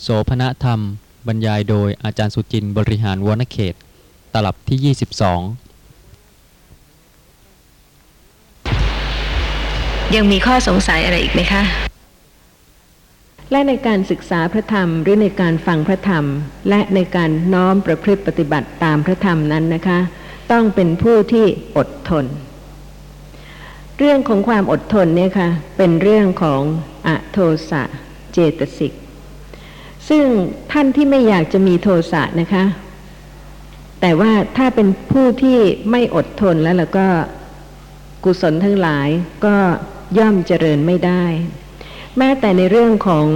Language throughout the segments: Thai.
โสพณธรรม บรรยายโดยอาจารย์สุจินต์บริหารวนเขต ตลับที่ 22 ยังมีข้อสงสัยอะไรอีกไหมคะ และในการศึกษาพระธรรมหรือในการฟังพระธรรม และในการน้อมประพฤติปฏิบัติตามพระธรรมนั้นนะคะ ต้องเป็นผู้ที่อดทน เรื่องของความอดทนเนี่ยค่ะเป็นเรื่องของอโทสะเจตสิก ซึ่งท่านที่ไม่อยากจะมีโทสะนะคะ แต่ว่าถ้าเป็นผู้ที่ไม่อดทนแล้วแล้วก็กุศลทั้งหลายก็ย่อมเจริญไม่ได้ แม้แต่ในเรื่องของ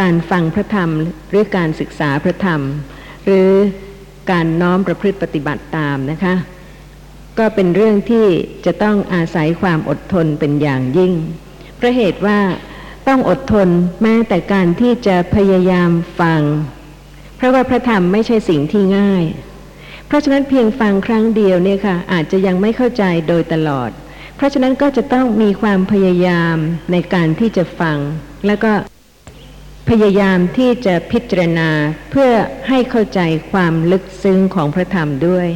การฟังพระธรรม หรือการศึกษาพระธรรม หรือการน้อมประพฤติปฏิบัติตามนะคะ ก็เป็นเรื่องที่จะต้องอาศัยความอดทนเป็นอย่างยิ่งเพราะเหตุว่า ต้องอดทนแม้แต่การที่จะพยายามฟัง เพราะว่าพระธรรมไม่ใช่สิ่งที่ง่าย เพราะฉะนั้นเพียงฟังครั้งเดียวเนี่ยค่ะ อาจจะยังไม่เข้าใจโดยตลอด เพราะฉะนั้นก็จะต้องมีความพยายามในการที่จะฟัง แล้วก็พยายามที่จะพิจารณาเพื่อให้เข้าใจความลึกซึ้งของพระธรรมด้วย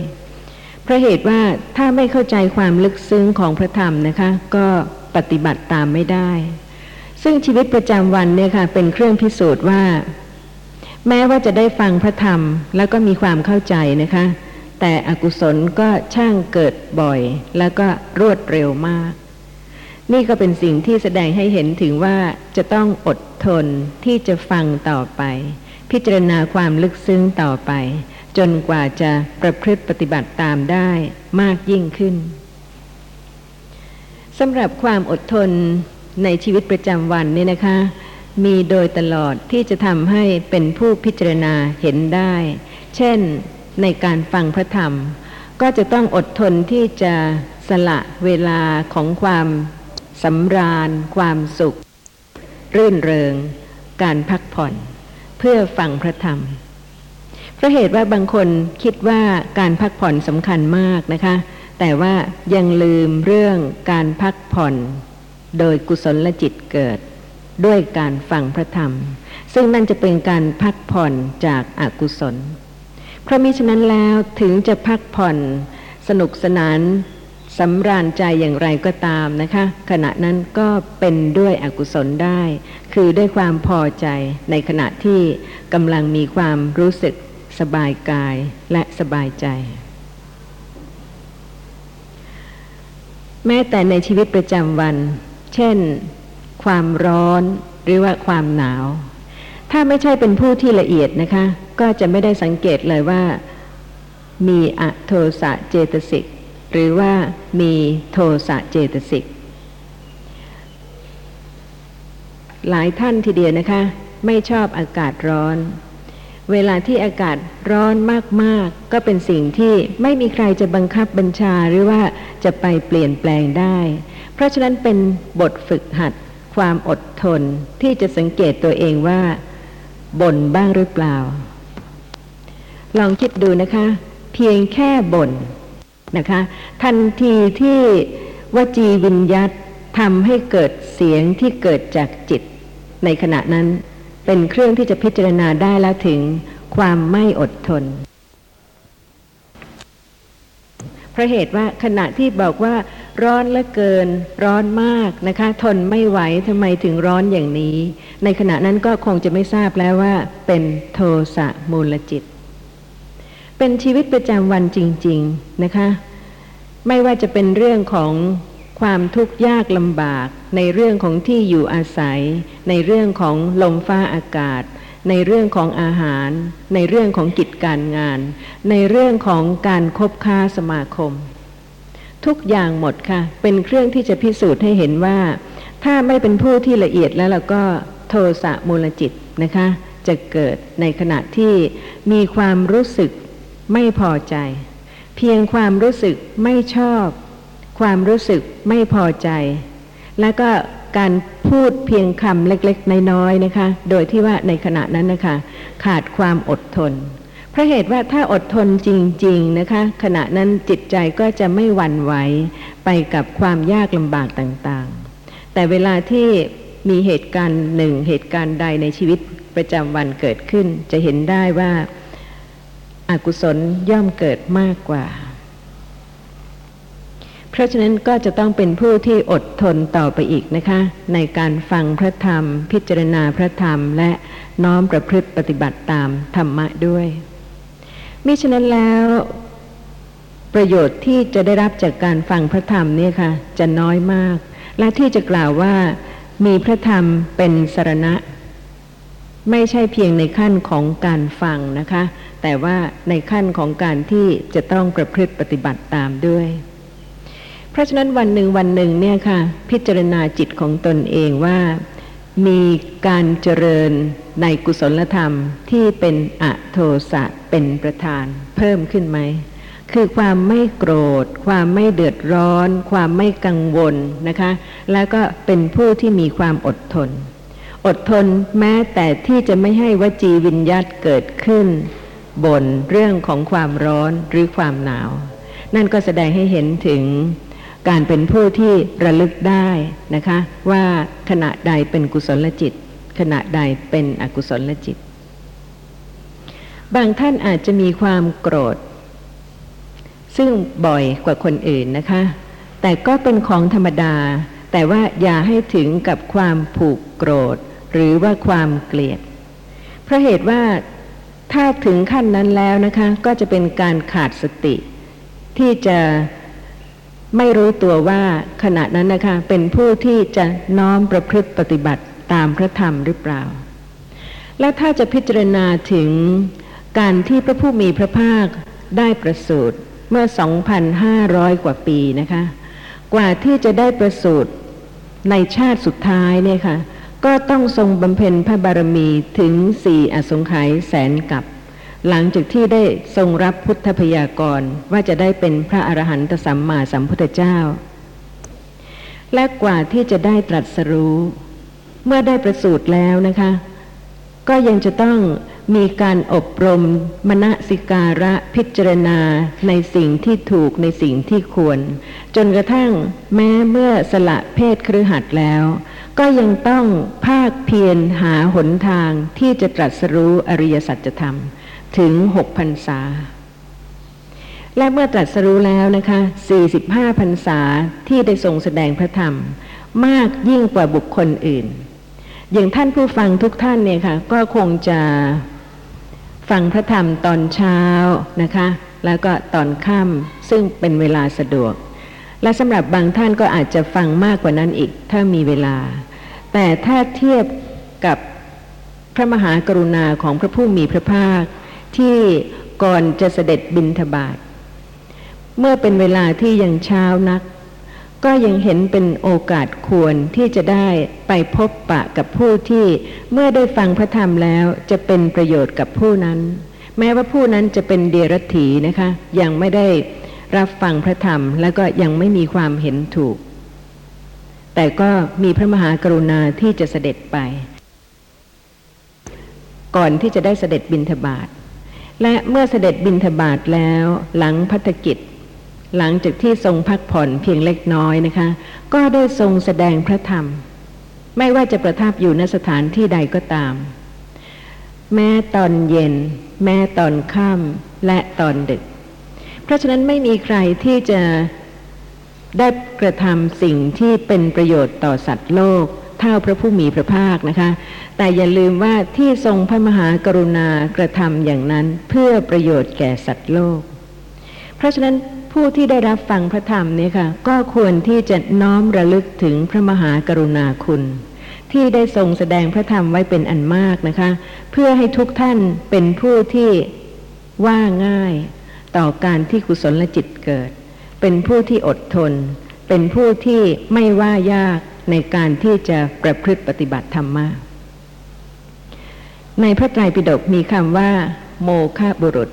เพราะเหตุว่าถ้าไม่เข้าใจความลึกซึ้งของพระธรรมนะคะ ก็ปฏิบัติตามไม่ได้ ซึ่งชีวิตประจำวันเนี่ยค่ะเป็นเครื่องพิสูจน์ว่า แม้ว่าจะได้ฟังพระธรรมแล้วก็มีความเข้าใจนะคะ แต่อกุศลก็ช่างเกิดบ่อย แล้วก็รวดเร็วมาก นี่ก็เป็นสิ่งที่แสดงให้เห็นถึงว่าจะต้องอดทนที่จะฟังต่อไป พิจารณาความลึกซึ้งต่อไป จนกว่าจะประพฤติปฏิบัติตามได้มากยิ่งขึ้นสำหรับความอดทน ในชีวิตประจำวันนี่นะคะ มีโดยตลอดที่จะทำให้เป็นผู้พิจารณาเห็นได้ เช่นในการฟังพระธรรม ก็จะต้องอดทนที่จะสละเวลาของความสำราญ ความสุข รื่นเริง การพักผ่อน เพื่อฟังพระธรรมเพราะเหตุว่าบางคนคิดว่าการพักผ่อนสำคัญมากนะคะ แต่ว่ายังลืมเรื่องการพักผ่อน โดยกุศลจิตเกิด ด้วยการฟังพระธรรม ซึ่งนั่นจะเป็นการพักผ่อนจากอากุศล เพราะมิฉะนั้นแล้วถึงจะพักผ่อนสนุกสนานสำราญใจอย่างไรก็ตามนะคะ ขณะนั้นก็เป็นด้วยอกุศลได้ คือด้วยความพอใจในขณะที่กำลังมีความรู้สึกสบายกายและสบายใจ แม้แต่ในชีวิตประจำวัน เช่น ความร้อนหรือว่าความหนาว ถ้าไม่ใช่เป็นผู้ที่ละเอียดนะคะ ก็จะไม่ได้สังเกตเลยว่า มีอโทสะเจตสิก หรือว่ามีโทสะเจตสิก หลายท่านทีเดียวนะคะ ไม่ชอบอากาศร้อน เวลาที่อากาศร้อนมาก ๆ ก็เป็นสิ่งที่ไม่มีใครจะบังคับบัญชาหรือว่าจะไปเปลี่ยนแปลงได้ เพราะฉะนั้นเป็นบทฝึกหัดความอดทนที่จะสังเกตตัวเองว่าบ่นบ้างหรือเปล่า ลองคิดดูนะคะ เพียงแค่บ่นนะคะ ทันทีที่วจีวิญยัตทำให้เกิดเสียงที่เกิดจากจิต ในขณะนั้นเป็นเครื่องที่จะพิจารณาได้แล้วถึงความไม่อดทนเพราะเหตุว่าขณะที่บอกว่า ร้อนเหลือเกิน ร้อนมากนะคะ ทนไม่ไหวทำไมถึงร้อนอย่างนี้ ในขณะนั้นก็คงจะไม่ทราบแล้วว่า เป็นโทสะมูลจิต เป็นชีวิตประจำวันจริง ๆนะคะ ไม่ว่าจะเป็นเรื่องของความทุกข์ยากลำบาก ในเรื่องของที่อยู่อาศัย ในเรื่องของลมฟ้าอากาศ ในเรื่องของอาหาร ในเรื่องของกิจการงาน ในเรื่องของการคบค้าสมาคม ทุกอย่างหมดค่ะ เป็นเครื่องที่จะพิสูจน์ให้เห็นว่า ถ้าไม่เป็นผู้ที่ละเอียดแล้วเราก็โทสะมูลจิตนะคะ จะเกิดในขณะที่มีความรู้สึกไม่พอใจ เพียงความรู้สึกไม่ชอบ ความรู้สึกไม่พอใจ แล้วก็การพูดเพียงคำเล็กๆ น้อยๆนะคะ โดยที่ว่าในขณะนั้นนะคะ ขาดความอดทน พราะเหตุว่าถ้าอดทนจริง ๆนะคะ ขณะนั้นจิตใจก็จะไม่หวั่นไหวไปกับความยากลำบากต่างๆ แต่เวลาที่มีเหตุการณ์หนึ่งเหตุการณ์ใดในชีวิตประจำวันเกิดขึ้น จะเห็นได้ว่าอากุศลย่อมเกิดมากกว่า เพราะฉะนั้นก็จะต้องเป็นผู้ที่อดทนต่อไปอีกนะคะ ในการฟังพระธรรม พิจารณาพระธรรม และน้อมประพฤติปฏิบัติตามธรรมะด้วย มิฉะนั้นแล้ว ประโยชน์ที่จะได้รับจากการฟังพระธรรมเนี่ยค่ะ จะน้อยมาก และที่จะกล่าวว่ามีพระธรรมเป็นสรณะ ไม่ใช่เพียงในขั้นของการฟังนะคะ แต่ว่าในขั้นของการที่จะต้องประพฤติปฏิบัติตามด้วย เพราะฉะนั้นวันหนึ่งวันหนึ่งเนี่ยค่ะ พิจารณาจิตของตนเองว่า มีการเจริญในกุศลธรรมที่เป็นอโทสะเป็นประธานเพิ่มขึ้นไหม คือความไม่โกรธ ความไม่เดือดร้อน ความไม่กังวลนะคะ แล้วก็เป็นผู้ที่มีความอดทน อดทนแม้แต่ที่จะไม่ให้วจีวิญญาตเกิดขึ้นบนเรื่องของความร้อนหรือความหนาว นั่นก็แสดงให้เห็นถึง การเป็นผู้ที่ระลึกได้นะคะ ว่าขณะใดเป็นกุศลจิต ขณะใดเป็นอกุศลจิต บางท่านอาจจะมีความโกรธ ซึ่งบ่อยกว่าคนอื่นนะคะ แต่ก็เป็นของธรรมดา แต่ว่าอย่าให้ถึงกับความผูกโกรธ หรือว่าความเกลียด เพราะเหตุว่าถ้าถึงขั้นนั้นแล้วนะคะ ก็จะเป็นการขาดสติที่จะ ไม่รู้ตัวว่าขณะนั้นนะคะเป็นผู้ที่จะน้อมประพฤติปฏิบัติตามพระธรรมหรือเปล่า และถ้าจะพิจารณาถึงการที่พระผู้มีพระภาคได้ประสูติเมื่อ 2,500 กว่าปีนะคะ กว่าที่จะได้ประสูติในชาติสุดท้ายเนี่ยค่ะก็ต้องทรงบำเพ็ญพระบารมีถึงสี่อสงไขยแสนกับ หลังจากที่ได้ทรงรับพุทธพยากรว่าจะได้เป็นพระอรหันตสัมมาสัมพุทธเจ้า และกว่าที่จะได้ตรัสรู้ เมื่อได้ประสูติแล้วนะคะ ก็ยังจะต้องมีการอบรมมณสิการะพิจารณาในสิ่งที่ถูกในสิ่งที่ควร จนกระทั่งแม้เมื่อสละเพศครือหัดแล้ว ก็ยังต้องภาคเพียรหาหนทางที่จะตรัสรู้อริยสัจธรรม ถึงหกพรรษา และเมื่อตรัสรู้แล้วนะคะ45พรรษาที่ได้ทรงแสดงพระธรรม มากยิ่งกว่าบุคคลอื่น อย่างท่านผู้ฟังทุกท่านเนี่ยค่ะก็คงจะฟังพระธรรมตอนเช้านะคะ แล้วก็ตอนค่ำซึ่งเป็นเวลาสะดวก และสำหรับบางท่านก็อาจจะฟังมากกว่านั้นอีกถ้ามีเวลา แต่ถ้าเทียบกับพระมหากรุณาของพระผู้มีพระภาค ที่ก่อนจะเสด็จบินทบาทเมื่อเป็นเวลาที่ยังเช้านัก ก็ยังเห็นเป็นโอกาสควรที่จะได้ไปพบปะกับผู้ที่เมื่อได้ฟังพระธรรมแล้วจะเป็นประโยชน์กับผู้นั้น แม้ว่าผู้นั้นจะเป็นเดียรถีนะคะ ยังไม่ได้รับฟังพระธรรม แล้วก็ยังไม่มีความเห็นถูก แต่ก็มีพระมหากรุณาที่จะเสด็จไป ก่อนที่จะได้เสด็จบินทบาท และเมื่อเสด็จบินทบาทแล้ว หลังพัฒกิจ หลังจากที่ทรงพักผ่อนเพียงเล็กน้อยนะคะ ก็ได้ทรงแสดงพระธรรม ไม่ว่าจะประทับอยู่ณสถานที่ใดก็ตาม แม้ตอนเย็น แม้ตอนค่ำและตอนดึก เพราะฉะนั้นไม่มีใครที่จะได้กระทำสิ่งที่เป็นประโยชน์ต่อสัตว์โลก เท่าพระผู้มีพระภาคนะคะ แต่อย่าลืมว่าที่ทรงพระมหากรุณากระทำอย่างนั้นเพื่อประโยชน์แก่สัตว์โลก เพราะฉะนั้นผู้ที่ได้รับฟังพระธรรมเนี่ยค่ะ ก็ควรที่จะน้อมระลึกถึงพระมหากรุณาคุณ ที่ได้ทรงแสดงพระธรรมไว้เป็นอันมากนะคะ เพื่อให้ทุกท่านเป็นผู้ที่ว่าง่าย ต่อการที่กุศลจิตเกิด เป็นผู้ที่อดทน เป็นผู้ที่ไม่ว่ายาก ในการที่จะประพฤติปฏิบัติธรรมะ ในพระไตรปิฎกมีคำว่า โมฆะบุรุษ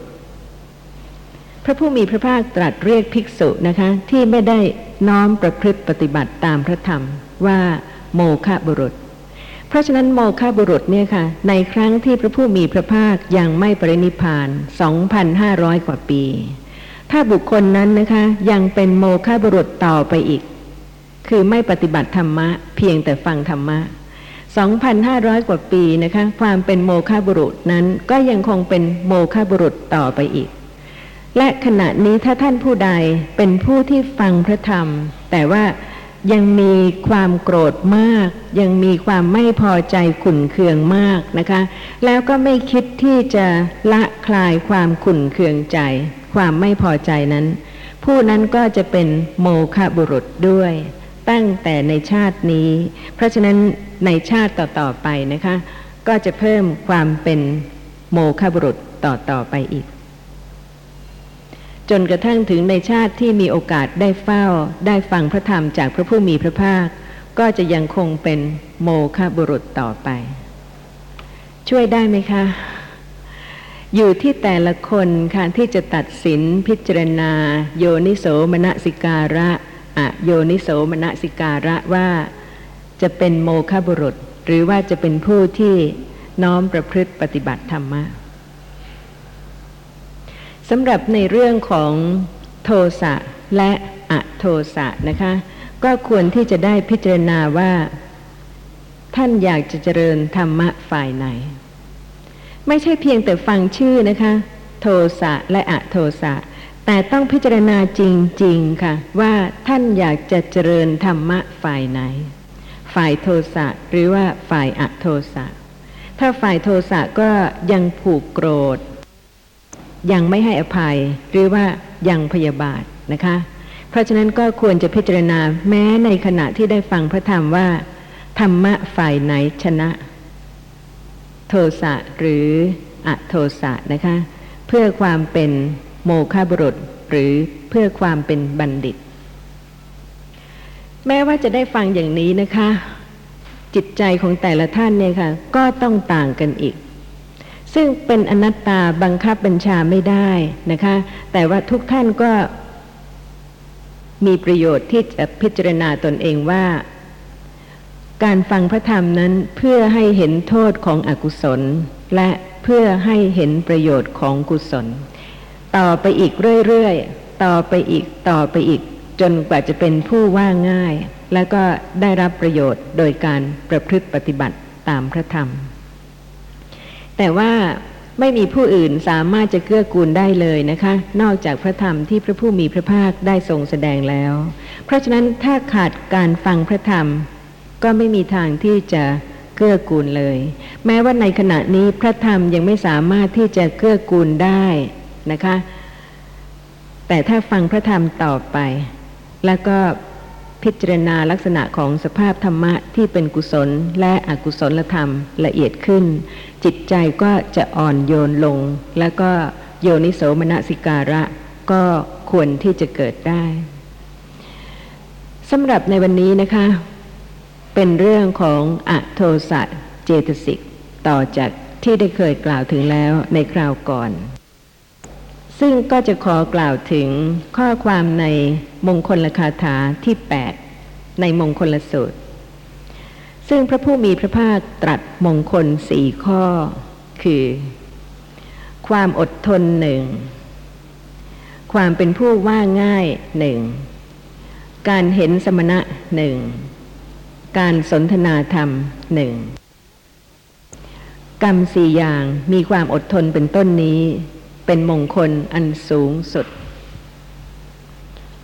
พระผู้มีพระภาคตรัสเรียกภิกษุนะคะ ที่ไม่ได้น้อมประพฤติปฏิบัติตามพระธรรมว่าโมฆะบุรุษ เพราะฉะนั้นโมฆะบุรุษเนี่ยค่ะ ในครั้งที่พระผู้มีพระภาคยังไม่ปรินิพพาน 2,500 กว่าปี ถ้าบุคคลนั้นนะคะยังเป็นโมฆะบุรุษต่อไปอีก คือไม่ปฏิบัติธรรมะ เพียงแต่ฟังธรรมะ 2,500 กว่าปีนะคะ ความเป็นโมฆะบุรุษนั้นก็ยังคงเป็นโมฆะบุรุษต่อไปอีก และขณะนี้ถ้าท่านผู้ใดเป็นผู้ที่ฟังพระธรรม แต่ว่ายังมีความโกรธมาก ยังมีความไม่พอใจขุ่นเคืองมากนะคะ แล้วก็ไม่คิดที่จะละคลายความขุ่นเคืองใจ ความไม่พอใจนั้น ผู้นั้นก็จะเป็นโมฆะบุรุษด้วย ตั้งแต่ในชาตินี้ เพราะฉะนั้นในชาติต่อๆไปนะคะ ก็จะเพิ่มความเป็นโมฆะบุรุษต่อๆไปอีก จนกระทั่งถึงในชาติที่มีโอกาสได้เฝ้าได้ฟังพระธรรมจากพระผู้มีพระภาค ก็จะยังคงเป็นโมฆะบุรุษต่อไป ช่วยได้ไหมคะอยู่ที่แต่ละคนค่ะที่จะตัดสินพิจารณา โยนิโสมนสิการะ อโยนิโสมนสิการะว่าจะเป็นโมฆะบุรุษ หรือว่าจะเป็นผู้ที่น้อมประพฤติปฏิบัติธรรมะสำหรับในเรื่องของโทสะและอะโทสะนะคะ ก็ควรที่จะได้พิจารณาว่า ท่านอยากจะเจริญธรรมะฝ่ายไหน ไม่ใช่เพียงแต่ฟังชื่อนะคะ โทสะและอะโทสะ แต่ต้องพิจารณาจริง ๆ ค่ะ ว่าท่านอยากจะเจริญธรรมะฝ่ายไหน ฝ่ายโทสะหรือว่าฝ่ายอโทสะ ถ้าฝ่ายโทสะก็ยังผูกโกรธ ยังไม่ให้อภัย หรือว่ายังพยาบาทนะคะ เพราะฉะนั้นก็ควรจะพิจารณาแม้ในขณะที่ได้ฟังพระธรรมว่า ธรรมะฝ่ายไหนชนะ โทสะหรืออโทสะนะคะ เพื่อความเป็น โมฆะบุรุษหรือเพื่อความเป็นบัณฑิต แม้ว่าจะได้ฟังอย่างนี้นะคะ จิตใจของแต่ละท่านเนี่ยค่ะ ก็ต้องต่างกันอีก ซึ่งเป็นอนัตตาบังคับบัญชาไม่ได้นะคะ แต่ว่าทุกท่านก็มีประโยชน์ที่จะพิจารณาตนเองว่า การฟังพระธรรมนั้นเพื่อให้เห็นโทษของอกุศล และเพื่อให้เห็นประโยชน์ของกุศล ต่อไปอีกเรื่อยๆ ต่อไปอีกต่อไปอีก จนกว่าจะเป็นผู้ว่าง่าย แล้วก็ได้รับประโยชน์โดยการประพฤติปฏิบัติตามพระธรรม แต่ว่าไม่มีผู้อื่นสามารถจะเกื้อกูลได้เลยนะคะ นอกจากพระธรรมที่พระผู้มีพระภาคได้ทรงแสดงแล้ว เพราะฉะนั้นถ้าขาดการฟังพระธรรม ก็ไม่มีทางที่จะเกื้อกูลเลย แม้ว่าในขณะนี้พระธรรมยังไม่สามารถที่จะเกื้อกูลได้ นะคะ แต่ถ้าฟังพระธรรมต่อไป แล้วก็พิจารณาลักษณะของสภาพธรรมะที่เป็นกุศลและอกุศลธรรมละเอียดขึ้น จิตใจก็จะอ่อนโยนลง แล้วก็โยนิโสมนสิการะ ก็ควรที่จะเกิดได้สำหรับในวันนี้นะคะ เป็นเรื่องของอโทสะเจตสิก ต่อจากที่ได้เคยกล่าวถึงแล้วในคราวก่อน ซึ่งก็จะขอกล่าวถึงข้อความในมงคลคาถาที่ 8 ในมงคลสูตร ซึ่งพระผู้มีพระภาคตรัสมงคลสี่ข้อ คือ ความอดทนหนึ่ง ความเป็นผู้ว่าง่ายหนึ่ง การเห็นสมณะหนึ่ง การสนทนาธรรมหนึ่ง กรรมสี่อย่างมีความอดทนเป็นต้นนี้ เป็นมงคลอันสูงสุด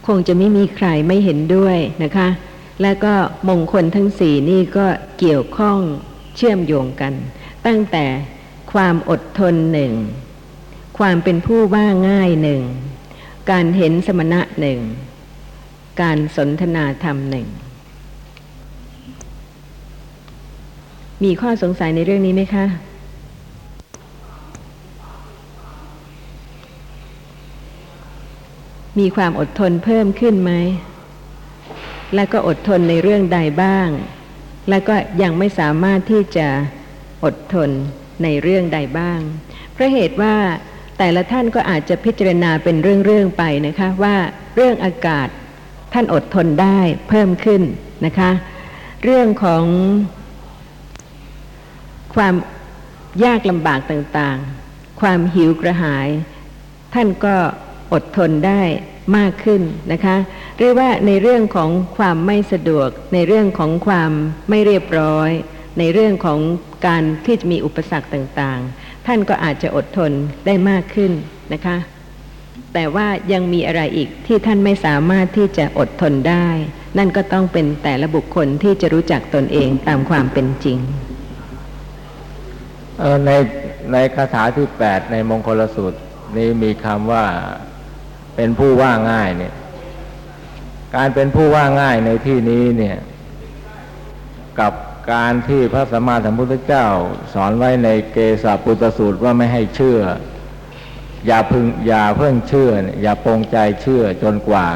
คงจะไม่มีใครไม่เห็นด้วยนะคะ และก็มงคลทั้งสี่นี่ก็เกี่ยวข้องเชื่อมโยงกัน ตั้งแต่ความอดทนหนึ่ง ความเป็นผู้ว่าง่ายหนึ่ง การเห็นสมณะหนึ่ง การสนทนาธรรมหนึ่ง มีข้อสงสัยในเรื่องนี้ไหมคะ มีความอดทนเพิ่มขึ้นไหม และก็อดทนในเรื่องใดบ้าง และก็ยังไม่สามารถที่จะอดทนในเรื่องใดบ้าง เพราะเหตุว่าแต่ละท่านก็อาจจะพิจารณาเป็นเรื่องๆไปนะคะว่าเรื่องอากาศท่านอดทนได้เพิ่มขึ้นนะคะ เรื่องของความยากลำบากต่างๆ ความหิวกระหาย ท่านก็ อดทนได้มากขึ้นนะคะ หรือว่าในเรื่องของความไม่สะดวก ในเรื่องของความไม่เรียบร้อย ในเรื่องของการที่จะมีอุปสรรคต่างๆ ท่านก็อาจจะอดทนได้มากขึ้นนะคะ แต่ว่ายังมีอะไรอีกที่ท่านไม่สามารถที่จะอดทนได้ นั่นก็ต้องเป็นแต่ละบุคคลที่จะรู้จักตนเองตามความเป็นจริงในในคาถาที่แปดในมงคลสูตรนี้มีคำว่า เป็นผู้ว่าง่ายเนี่ย การเป็นผู้ว่าง่ายในที่นี้เนี่ย กับการที่พระสัมมาสัมพุทธเจ้า สอนไว้ในเกสาปุตสูตรว่าไม่ให้เชื่อ อย่าพึงอย่าเพิ่งเชื่อเนี่ยอย่าปรงใจเชื่อจนกว่า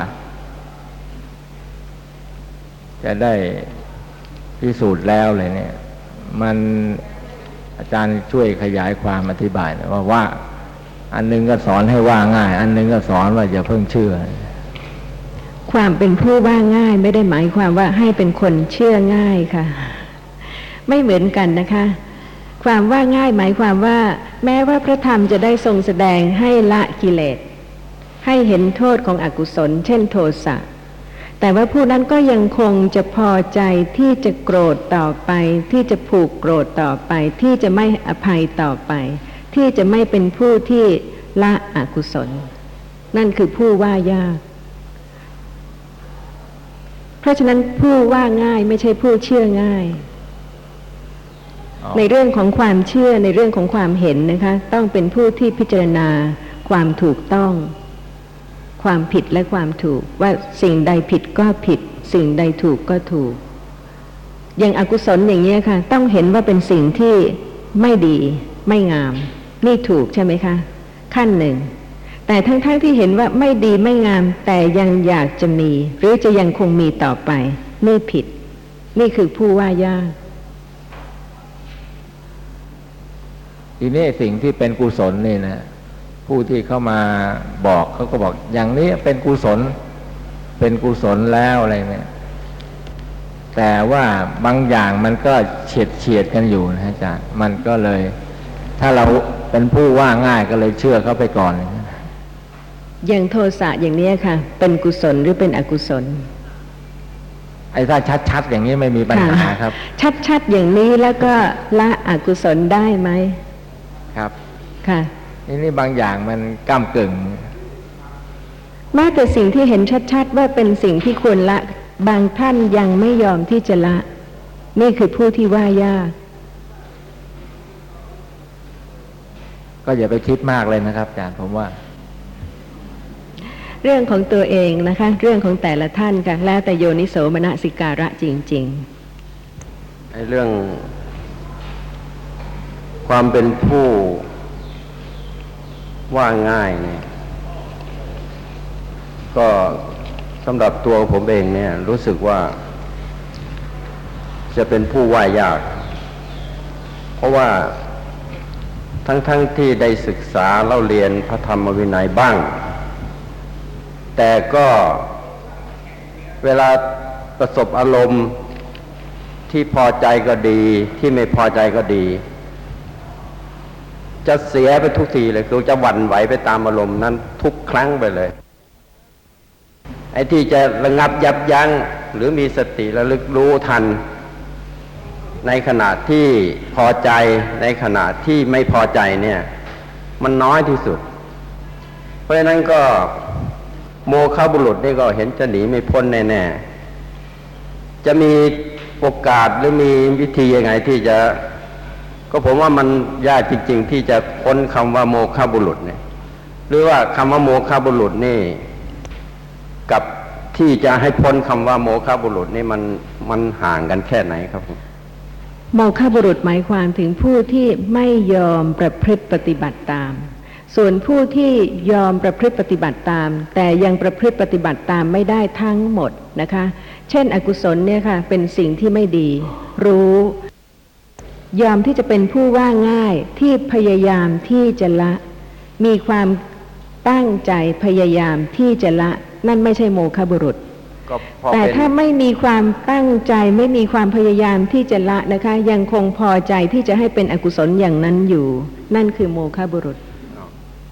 จะได้พิสูจน์แล้วเลยเนี่ย มันอาจารย์ช่วยขยายความอธิบายน่อยว่าว่า อันหนึงก็สอนให้ว่าง่าย อันหนึงก็สอนว่าอย่าเพิ่งเชื่อ ความเป็นผู้ว่าง่ายไม่ได้หมายความว่าให้เป็นคนเชื่อง่ายค่ะ ไม่เหมือนกันนะคะ ความว่าง่ายหมายความว่า แม้ว่าพระธรรมจะได้ทรงแสดงให้ละกิเลส ให้เห็นโทษของอกุศล เช่นโทสะแต่ว่าผู้นั้นก็ยังคงจะพอใจที่จะโกรธต่อไป ที่จะผูกโกรธต่อไป ที่จะไม่อภัยต่อไป ที่จะไม่เป็นผู้ที่ละอกุศล นั่นคือผู้ว่ายาก เพราะฉะนั้นผู้ว่าง่ายไม่ใช่ผู้เชื่อง่าย ในเรื่องของความเชื่อในเรื่องของความเห็นนะคะ ต้องเป็นผู้ที่พิจารณาความถูกต้อง ความผิดและความถูก ว่าสิ่งใดผิดก็ผิด สิ่งใดถูกก็ถูก อย่างอากุศลอย่างนี้ยค่ะ ต้องเห็นว่าเป็นสิ่งที่ไม่ดีไม่งาม นี่ถูกใช่ไหมคะ ขั้นหนึ่ง แต่ทั้งๆทที่เห็นว่าไม่ดีไม่งาม แต่ยังอยากจะมี หรือจะยังคงมีต่อไป นี่ผิด นี่คือผู้ว่ายากทีนี้สิ่งที่เป็นกุศลนี่นะผู้ที่เข้ามาบอกเขาก็บอก อย่างนี้เป็นกุศล เป็นกุศลแล้วอะไรเนี่ย แต่ว่าบางอย่างมันก็เฉียดเฉียดกันอยู่นะอาจารย์ มันก็เลย ถ้าเราเป็นผู้ว่าง่ายก็เลยเชื่อเขาไปก่อน อย่างโทสะอย่างเนี้ยค่ะ เป็นกุศลหรือเป็นอกุศล ไอ้ถ้าชัดๆอย่างนี้ไม่มีปัญหาครับ ชัดๆอย่างนี้แล้วก็ละอกุศลได้ไหมครับค่ะนี่นี่บางอย่างมันก้ามกึ่งแม้แต่สิ่งที่เห็นชัดๆว่าเป็นสิ่งที่ควรละ บางท่านยังไม่ยอมที่จะละ นี่คือผู้ที่ว่ายาก ก็อย่าไปคิดมากเลยนะครับอาจารย์ผมว่า เรื่องของตัวเองนะคะ เรื่องของแต่ละท่านค่ะแล้วแต่โยนิโสมนสิการะจริงไอ้เรื่อง ความเป็นผู้ว่าง่ายเนี่ยก็สำหรับตัวผมเองเนี่ย รู้สึกว่า จะเป็นผู้ว่ายาก เพราะว่า ทั้งๆทที่ได้ศึกษาเล่าเรียนพระธรรมวินัยบ้าง แต่ก็เวลาประสบอารมณ์ที่พอใจก็ดีที่ไม่พอใจก็ดี จะเสียไปทุกทีเลยคือจะหวั่นไหวไปตามอารมณ์นั้นทุกครั้งไปเลย ไอ้ที่จะระงับยับยั้งหรือมีสติระลึกรู้ทัน ในขณะที่พอใจในขณะที่ไม่พอใจเนี่ย มันน้อยที่สุด เพราะฉะนั้นก็โมฆะบุรุษนี่ก็เห็นจะหนีไม่พ้นแน่ๆจะมีโอกาสหรือมีวิธียังไงที่จะ ก็ผมว่ามันยากจริง ๆ ที่จะพ้นคำว่าโมฆะบุรุษเนี่ย หรือว่าคำว่าโมฆะบุรุษนี่ กับที่จะให้พ้นคำว่าโมฆะบุรุษนี่มันมันห่างกันแค่ไหนครับผม โมฆะบุรุษหมายความถึงผู้ที่ไม่ยอมประพฤติปฏิบัติตาม ส่วนผู้ที่ยอมประพฤติปฏิบัติตาม แต่ยังประพฤติปฏิบัติตามไม่ได้ทั้งหมดนะคะ เช่น อกุศลเนี่ยค่ะเป็นสิ่งที่ไม่ดี รู้ ยอมที่จะเป็นผู้ว่าง่ายที่พยายามที่จะละ มีความตั้งใจพยายามที่จะละ นั่นไม่ใช่โมฆะบุรุษ แต่เป็นถ้าไม่มีความตั้งใจไม่มีความพยายามที่จะละนะคะ ยังคงพอใจที่จะให้เป็นอกุศลอย่างนั้นอยู่ นั่นคือโมฆะบุรุษ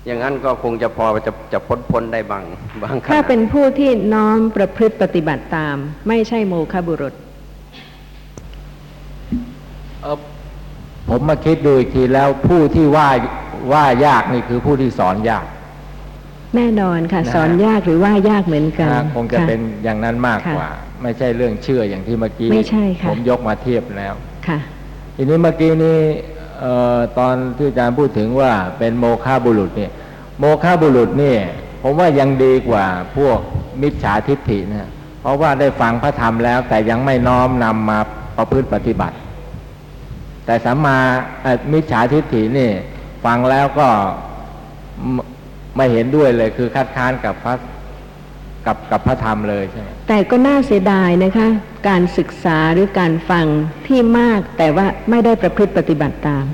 อย่างนั้นก็คงจะพอจะจะพ้นพ้นได้บางบางขถ้าณะเป็นผู้ที่น้อมประพฤติปฏิบัติตาม ไม่ใช่โมฆะบุรุษเอ่อผมมาคิดดูอีกทีแล้วผู้ที่ว่าว่ายากนี่คือผู้ที่สอนยาก แน่นอนค่ะนะฮะสอนยากหรือว่ายากเหมือนกันนะคงจะค่เป็นอย่างนั้นมากค่ะกว่า ไม่ใช่เรื่องเชื่ออย่างที่เมื่อกี้ไม่ใช่ค่ะผมยกมาเทียบแล้วค่ะทีนี้เมื่อกี้นี้เอ่อตอนที่อาจารย์พูดถึงว่าเป็นโมฆะบุรุษเนี่ย โมฆะบุรุษนี่ผมว่ายังดีกว่าพวกมิจฉาทิฏฐินะเพราะว่าได้ฟังพระธรรมแล้ว แต่ยังไม่น้อมนำมาประพฤติปฏิบัติ แต่สัมมาเอ่อมิจฉาทิฏฐินี่ ฟังแล้วก็ ไม่เห็นด้วยเลยคือคัดค้านกับพระกับกับพระธรรมเลยใช่ไหมแต่ก็น่าเสียดายนะคะ การศึกษาหรือการฟังที่มากแต่ว่าไม่ได้ประพฤติปฏิบัติตาม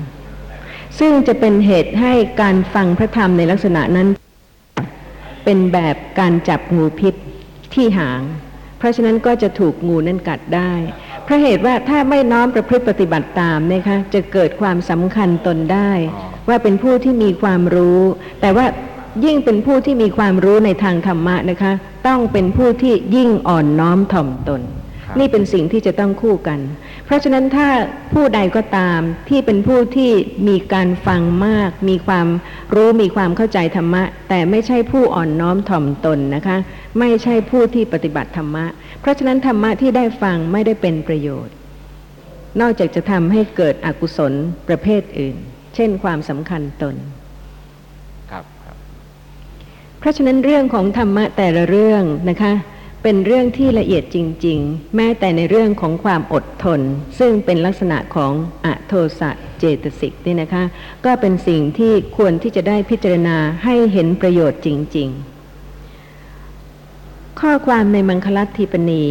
ซึ่งจะเป็นเหตุให้การฟังพระธรรมในลักษณะนั้น เป็นแบบการจับงูพิษที่หาง เพราะฉะนั้นก็จะถูกงูนั้นกัดได้เพราะเหตุว่าถ้าไม่น้อมประพฤติปฏิบัติตามนะคะจะเกิดความสำคัญตนได้ ว่าเป็นผู้ที่มีความรู้ แต่ว่า ยิ่งเป็นผู้ที่มีความรู้ในทางธรรมะนะคะ ต้องเป็นผู้ที่ยิ่งอ่อนน้อมถ่อมตนครับนี่เป็นสิ่งที่จะต้องคู่กัน เพราะฉะนั้นถ้าผู้ใดก็ตามที่เป็นผู้ที่มีการฟังมาก มีความรู้มีความเข้าใจธรรมะ แต่ไม่ใช่ผู้อ่อนน้อมถ่อมตนนะคะ ไม่ใช่ผู้ที่ปฏิบัติธรรมะ เพราะฉะนั้นธรรมะที่ได้ฟังไม่ได้เป็นประโยชน์ นอกจากจะทำให้เกิดอกุศลประเภทอื่น เช่นความสำคัญตนครับครับ เพราะฉะนั้นเรื่องของธรรมะแต่ละเรื่องนะคะ เป็นเรื่องที่ละเอียดจริง ๆ แม้แต่ในเรื่องของความอดทน ซึ่งเป็นลักษณะของอโทสะเจตสิกนี่นะคะ ก็เป็นสิ่งที่ควรที่จะได้พิจารณาให้เห็นประโยชน์จริง ๆข้อความในมังคลัตทีปณี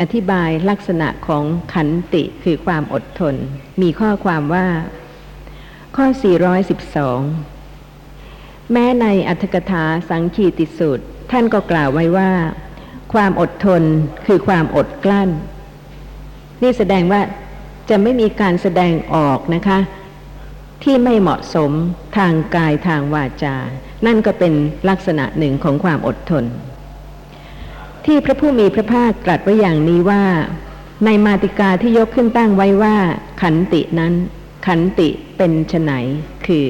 อธิบายลักษณะของขันติคือความอดทน มีข้อความว่า ข้อ 412 แม้ในอัตถกถาสังคีติสูตร ท่านก็กล่าวไว้ว่า ความอดทนคือความอดกลั้น นี่แสดงว่าจะไม่มีการแสดงออกนะคะ ที่ไม่เหมาะสมทางกายทางวาจา นั่นก็เป็นลักษณะหนึ่งของความอดทน ที่พระผู้มีพระภาคตรัสไว้อย่างนี้ว่า ในมาติกาที่ยกขึ้นตั้งไว้ว่า ขันตินั้น ขันติเป็นไฉนคือ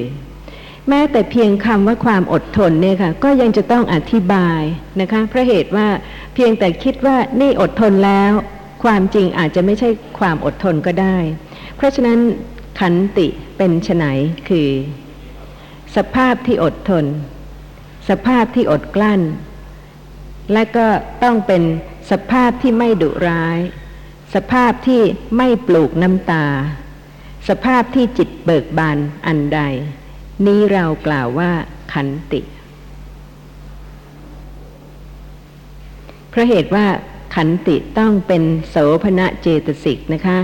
แม้แต่เพียงคำว่าความอดทนเนี่ยค่ะก็ยังจะต้องอธิบายนะคะเพราะเหตุว่าเพียงแต่คิดว่านี่อดทนแล้ว ความจริงอาจจะไม่ใช่ความอดทนก็ได้ เพราะฉะนั้นขันติเป็นไฉนคือ สภาพที่อดทน สภาพที่อดกลั้น และก็ต้องเป็นสภาพที่ไม่ดุร้าย สภาพที่ไม่ปลูกน้ำตา สภาพที่จิตเบิกบานอันใด นี้เรากล่าวว่าขันติ เพราะเหตุว่าขันติต้องเป็นโสภณะเจตสิกนะคะ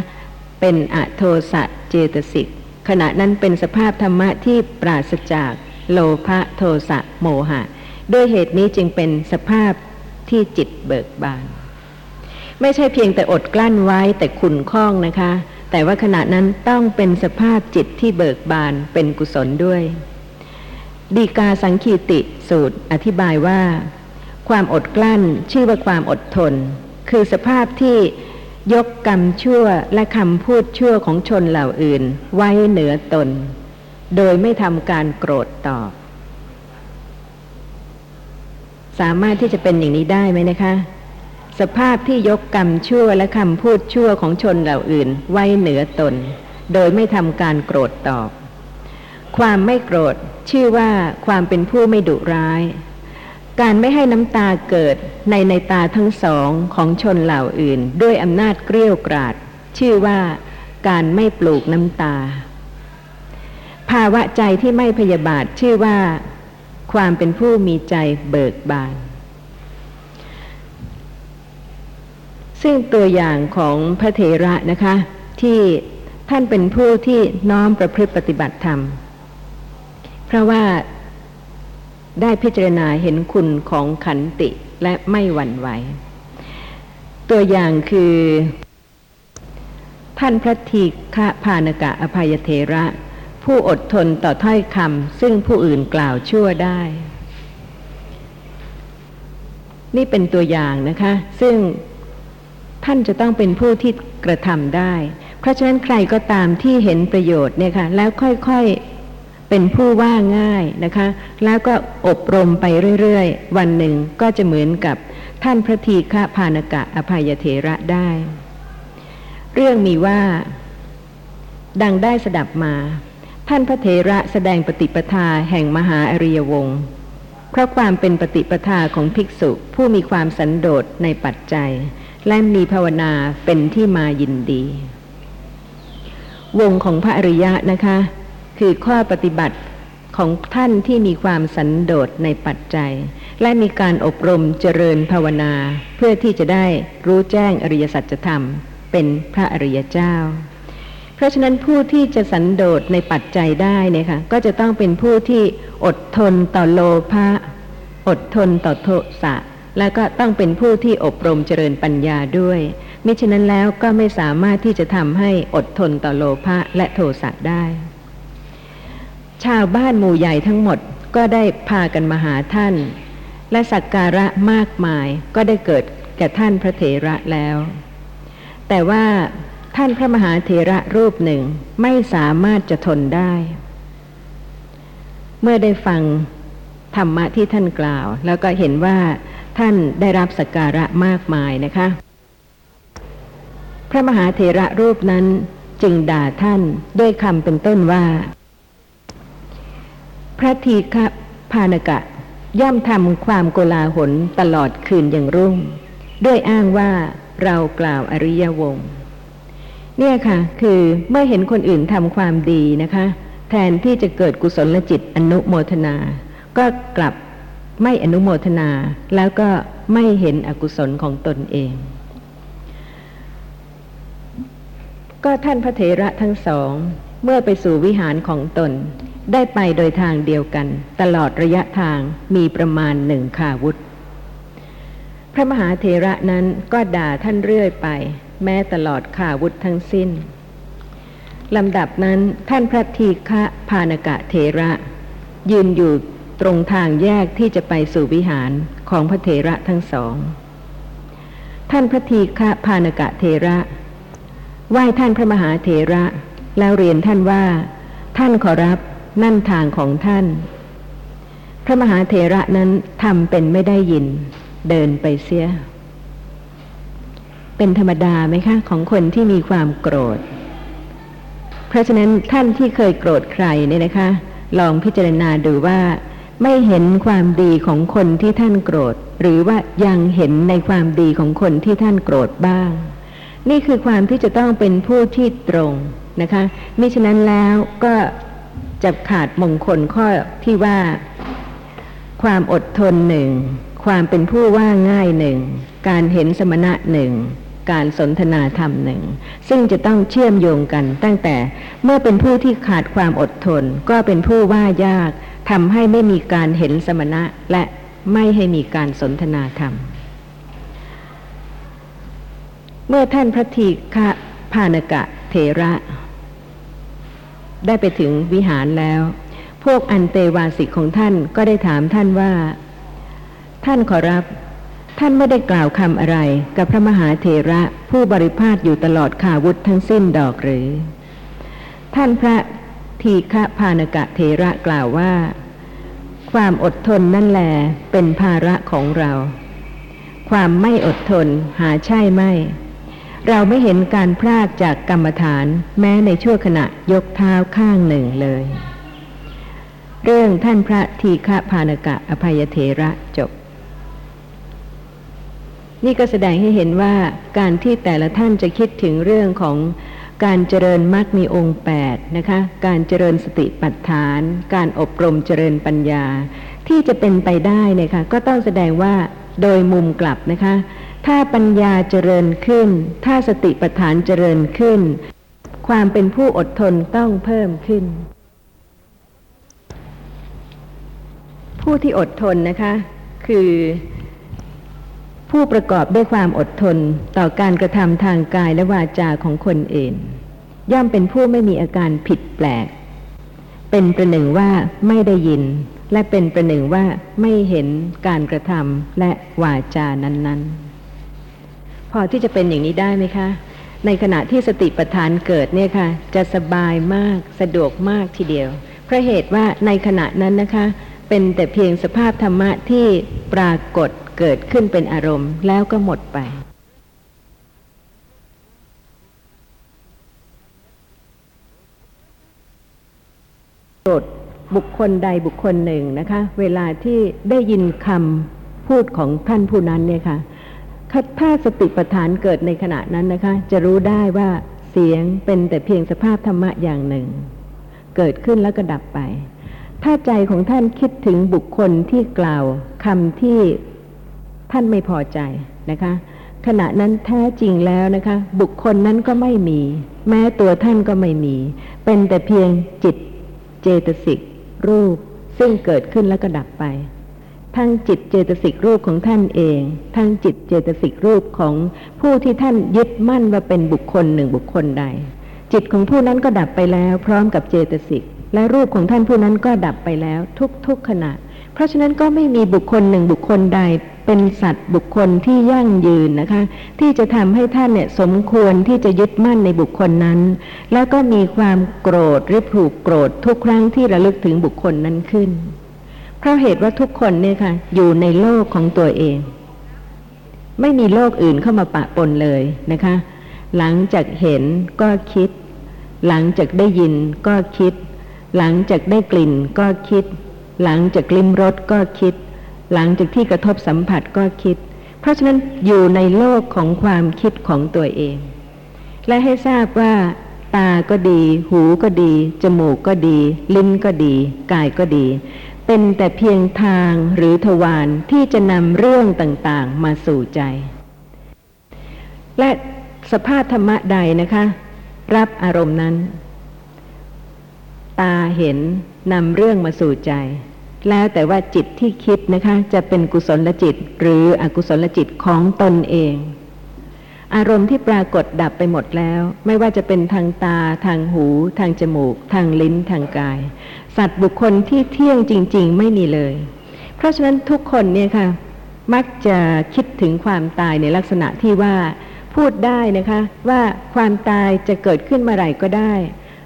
เป็นอโทสะเจตสิกขณะนั้นเป็นสภาพธรรมะที่ปราศจากโลภะโทสะโมหะ ด้วยเหตุนี้จึงเป็นสภาพที่จิตเบิกบาน ไม่ใช่เพียงแต่อดกลั้นไว้แต่ขุนข้องนะคะ แต่ว่าขณะนั้นต้องเป็นสภาพจิตที่เบิกบานเป็นกุศลด้วย ดีกาสังคีติสูตรอธิบายว่า ความอดกลั้นชื่อว่าความอดทน คือสภาพที่ยกกรรมชั่วและคำพูดชั่วของชนเหล่าอื่น ไว้เหนือตน โดยไม่ทำการโกรธตอบ สามารถที่จะเป็นอย่างนี้ได้ไหมนะคะ สภาพที่ยกกรรมชั่วและคำพูดชั่วของชนเหล่าอื่นไว้เหนือตน โดยไม่ทำการโกรธตอบ ความไม่โกรธชื่อว่าความเป็นผู้ไม่ดุร้าย การไม่ให้น้ำตาเกิดในในตาทั้งสองของชนเหล่าอื่น ด้วยอำนาจเกลี้ยกราด ชื่อว่าการไม่ปลูกน้ำตา ภาวะใจที่ไม่พยาบาทชื่อว่า ความเป็นผู้มีใจเบิกบาน ซึ่งตัวอย่างของพระเถระนะคะ ที่ท่านเป็นผู้ที่น้อมประพฤติปฏิบัติธรรม เพราะว่าได้พิจารณาเห็นคุณของขันติและไม่หวั่นไหว ตัวอย่างคือ ท่านพระทีฆะพานกะอภัยเทระ ผู้อดทนต่อถ้อยคำซึ่งผู้อื่นกล่าวชั่วได้ นี่เป็นตัวอย่างนะคะ ซึ่ง ท่านจะต้องเป็นผู้ที่กระทำได้ เพราะฉะนั้นใครก็ตามที่เห็นประโยชน์เนี่ยค่ะแล้วค่อยๆเป็นผู้ว่าง่ายนะคะ แล้วก็อบรมไปเรื่อยๆ วันหนึ่งก็จะเหมือนกับท่านพระทีฆพานกะอภัยเถระได้ เรื่องมีว่า ดังได้สดับมา ท่านพระเถระแสดงปฏิปทาแห่งมหาอริยวงศ์เพราะความเป็นปฏิปทาของภิกษุผู้มีความสันโดษในปัจจัย และมีภาวนาเป็นที่มายินดี วงของพระอริยะนะคะ คือข้อปฏิบัติของท่านที่มีความสันโดษในปัจจัย และมีการอบรมเจริญภาวนาเพื่อที่จะได้รู้แจ้งอริยสัจธรรม เป็นพระอริยเจ้า เพราะฉะนั้นผู้ที่จะสันโดษในปัจจัยได้เนี่ยค่ะก็จะต้องเป็นผู้ที่อดทนต่อโลภะอดทนต่อโทสะ แล้วก็ต้องเป็นผู้ที่อบรมเจริญปัญญาด้วย มิฉะนั้นแล้วก็ไม่สามารถที่จะทำให้อดทนต่อโลภะและโทสะได้ ชาวบ้านหมู่ใหญ่ทั้งหมดก็ได้พากันมาหาท่าน และสักการะมากมายก็ได้เกิดแก่ท่านพระเถระแล้ว แต่ว่าท่านพระมหาเถระรูปหนึ่งไม่สามารถจะทนได้ เมื่อได้ฟังธรรมะที่ท่านกล่าว แล้วก็เห็นว่า ท่านได้รับสักการะมากมายนะคะ พระมหาเถระรูปนั้นจึงด่าท่านด้วยคำเป็นต้นว่า พระทีฆพานกะย่อมทำความโกลาหลตลอดคืนอย่างรุ่ง ด้วยอ้างว่าเรากล่าวอริยวงศ์เนี่ยค่ะ คือเมื่อเห็นคนอื่นทำความดีนะคะ แทนที่จะเกิดกุศลจิตอนุโมทนา ก็กลับ ไม่อนุโมทนาแล้วก็ไม่เห็นอกุศลของตนเอง ก็ท่านพระเถระทั้งสอง เมื่อไปสู่วิหารของตน ได้ไปโดยทางเดียวกัน ตลอดระยะทางมีประมาณหนึ่งขาวุธ พระมหาเถระนั้นก็ด่าท่านเรื่อยไป แม้ตลอดขาวุธทั้งสิ้นลำดับนั้นท่านพระทีฆะพานกะเถระ ยืนอยู่ ตรงทางแยกที่จะไปสู่วิหารของพระเถระทั้งสอง ท่านพระทีฆะพานกะเถระ ไหว้ท่านพระมหาเถระ แล้วเรียนท่านว่า ท่านขอรับนั่นทางของท่าน พระมหาเถระนั้นทำเป็นไม่ได้ยิน เดินไปเสีย เป็นธรรมดาไหมคะของคนที่มีความโกรธ เพราะฉะนั้นท่านที่เคยโกรธใครเนี่ยนะคะ ลองพิจารณาดูว่า ไม่เห็นความดีของคนที่ท่านโกรธ หรือว่ายังเห็นในความดีของคนที่ท่านโกรธบ้าง นี่คือความที่จะต้องเป็นผู้ที่ตรงนะคะมิฉะนั้นแล้วก็จะขาดมงคลข้อที่ว่า ความอดทนหนึ่งความเป็นผู้ว่าง่ายหนึ่งการเห็นสมณะหนึ่งการสนทนาธรรมหนึ่ง ซึ่งจะต้องเชื่อมโยงกันตั้งแต่เมื่อเป็นผู้ที่ขาดความอดทน ก็เป็นผู้ว่ายาก ทำให้ไม่มีการเห็นสมณะและไม่ให้มีการสนทนาธรรม เมื่อท่านพระทีฆะพานกะเถระ ได้ไปถึงวิหารแล้ว พวกอันเตวาสิกของท่านก็ได้ถามท่านว่า ท่านขอรับ ท่านไม่ได้กล่าวคำอะไร กับพระมหาเถระผู้บริพาทอยู่ตลอดขาวุธทั้งสิ้นดอกหรือ ท่านพระ ทีฆะพานกะเถระกล่าวว่า ความอดทนนั่นแหลเป็นภาระของเรา ความไม่อดทนหาใช่ไม่ เราไม่เห็นการพลากจากกรรมฐานแม้ในชั่วขณะยกเท้าข้างหนึ่งเลย เรื่องท่านพระทีฆะพานกะอภัยเถระจบนี่ก็แสดงให้เห็นว่าการที่แต่ละท่านจะคิดถึงเรื่องของ การเจริญมรรคมีองค์8นะคะ การเจริญสติปัฏฐาน การอบรมเจริญปัญญา ที่จะเป็นไปได้นี่ยค่ะก็ต้องแสดงว่าโดยมุมกลับนะคะ ถ้าปัญญาเจริญขึ้น ถ้าสติปัฏฐานเจริญขึ้น ความเป็นผู้อดทนต้องเพิ่มขึ้น ผู้ที่อดทนนะคะ คือ ผู้ประกอบด้วยความอดทนต่อการกระทำทางกายและวาจาของคนอื่น ย่อมเป็นผู้ไม่มีอาการผิดแปลก เป็นประหนึ่งว่าไม่ได้ยิน และเป็นประหนึ่งว่าไม่เห็นการกระทำและวาจานั้น ๆ พอที่จะเป็นอย่างนี้ได้ไหมคะ ในขณะที่สติปัฏฐานเกิดเนี่ยค่ะ จะสบายมากสะดวกมากทีเดียวเพราะเหตุว่าในขณะนั้นนะคะ เป็นแต่เพียงสภาพธรรมะที่ปรากฏ เกิดขึ้นเป็นอารมณ์แล้วก็หมดไป โปรดบุคคลใดบุคคลหนึ่งนะคะ เวลาที่ได้ยินคำพูดของท่านผู้นั้นเนี่ยค่ะถ้าสติปัฏฐานเกิดในขณะนั้นนะคะ จะรู้ได้ว่าเสียงเป็นแต่เพียงสภาพธรรมะอย่างหนึ่ง เกิดขึ้นแล้วก็ดับไป ถ้าใจของท่านคิดถึงบุคคลที่กล่าวคำที่ ท่านไม่พอใจนะคะ ขณะนั้นแท้จริงแล้วนะคะ บุคคลนั้นก็ไม่มี แม้ตัวท่านก็ไม่มี เป็นแต่เพียงจิตเจตสิกรูป ซึ่งเกิดขึ้นแล้วก็ดับไป ทั้งจิตเจตสิกรูปของท่านเอง ทั้งจิตเจตสิกรูปของผู้ที่ท่านยึดมั่นว่าเป็นบุคคลหนึ่งบุคคลใด จิตของผู้นั้นก็ดับไปแล้ว พร้อมกับเจตสิกและรูปของท่านผู้นั้นก็ดับไปแล้วทุกๆขณะ เพราะฉะนั้นก็ไม่มีบุคคลหนึ่งบุคคลใด เป็นสัตว์บุคคลที่ยั่งยืนนะคะ ที่จะทำให้ท่านเนี่ยสมควรที่จะยึดมั่นในบุคคลนั้น แล้วก็มีความโกรธหรือผูกโกรธทุกครั้งที่ระลึกถึงบุคคลนั้นขึ้น เพราะเหตุว่าทุกคนเนี่ยค่ะ อยู่ในโลกของตัวเอง ไม่มีโลกอื่นเข้ามาปะปนเลยนะคะ หลังจากเห็นก็คิด หลังจากได้ยินก็คิด หลังจากได้กลิ่นก็คิด หลังจากลิ้มรสก็คิด หลังจากที่กระทบสัมผัสก็คิด เพราะฉะนั้นอยู่ในโลกของความคิดของตัวเอง และให้ทราบว่า ตาก็ดี หูก็ดี จมูกก็ดี ลิ้นก็ดี กายก็ดี เป็นแต่เพียงทางหรือทวารที่จะนำเรื่องต่างๆ มาสู่ใจ และสภาพธรรมะใดนะคะ รับอารมณ์นั้น ตาเห็นนำเรื่องมาสู่ใจ แล้วแต่ว่าจิตที่คิดนะคะ จะเป็นกุศลจิตหรืออกุศลจิตของตนเอง อารมณ์ที่ปรากฏดับไปหมดแล้ว ไม่ว่าจะเป็นทางตา ทางหู ทางจมูก ทางลิ้นทางกาย สัตว์บุคคลที่เที่ยงจริง ๆ ไม่มีเลย เพราะฉะนั้นทุกคนเนี่ยค่ะ มักจะคิดถึงความตายในลักษณะที่ว่าพูดได้นะคะว่าความตายจะเกิดขึ้นเมื่อไหร่ก็ได้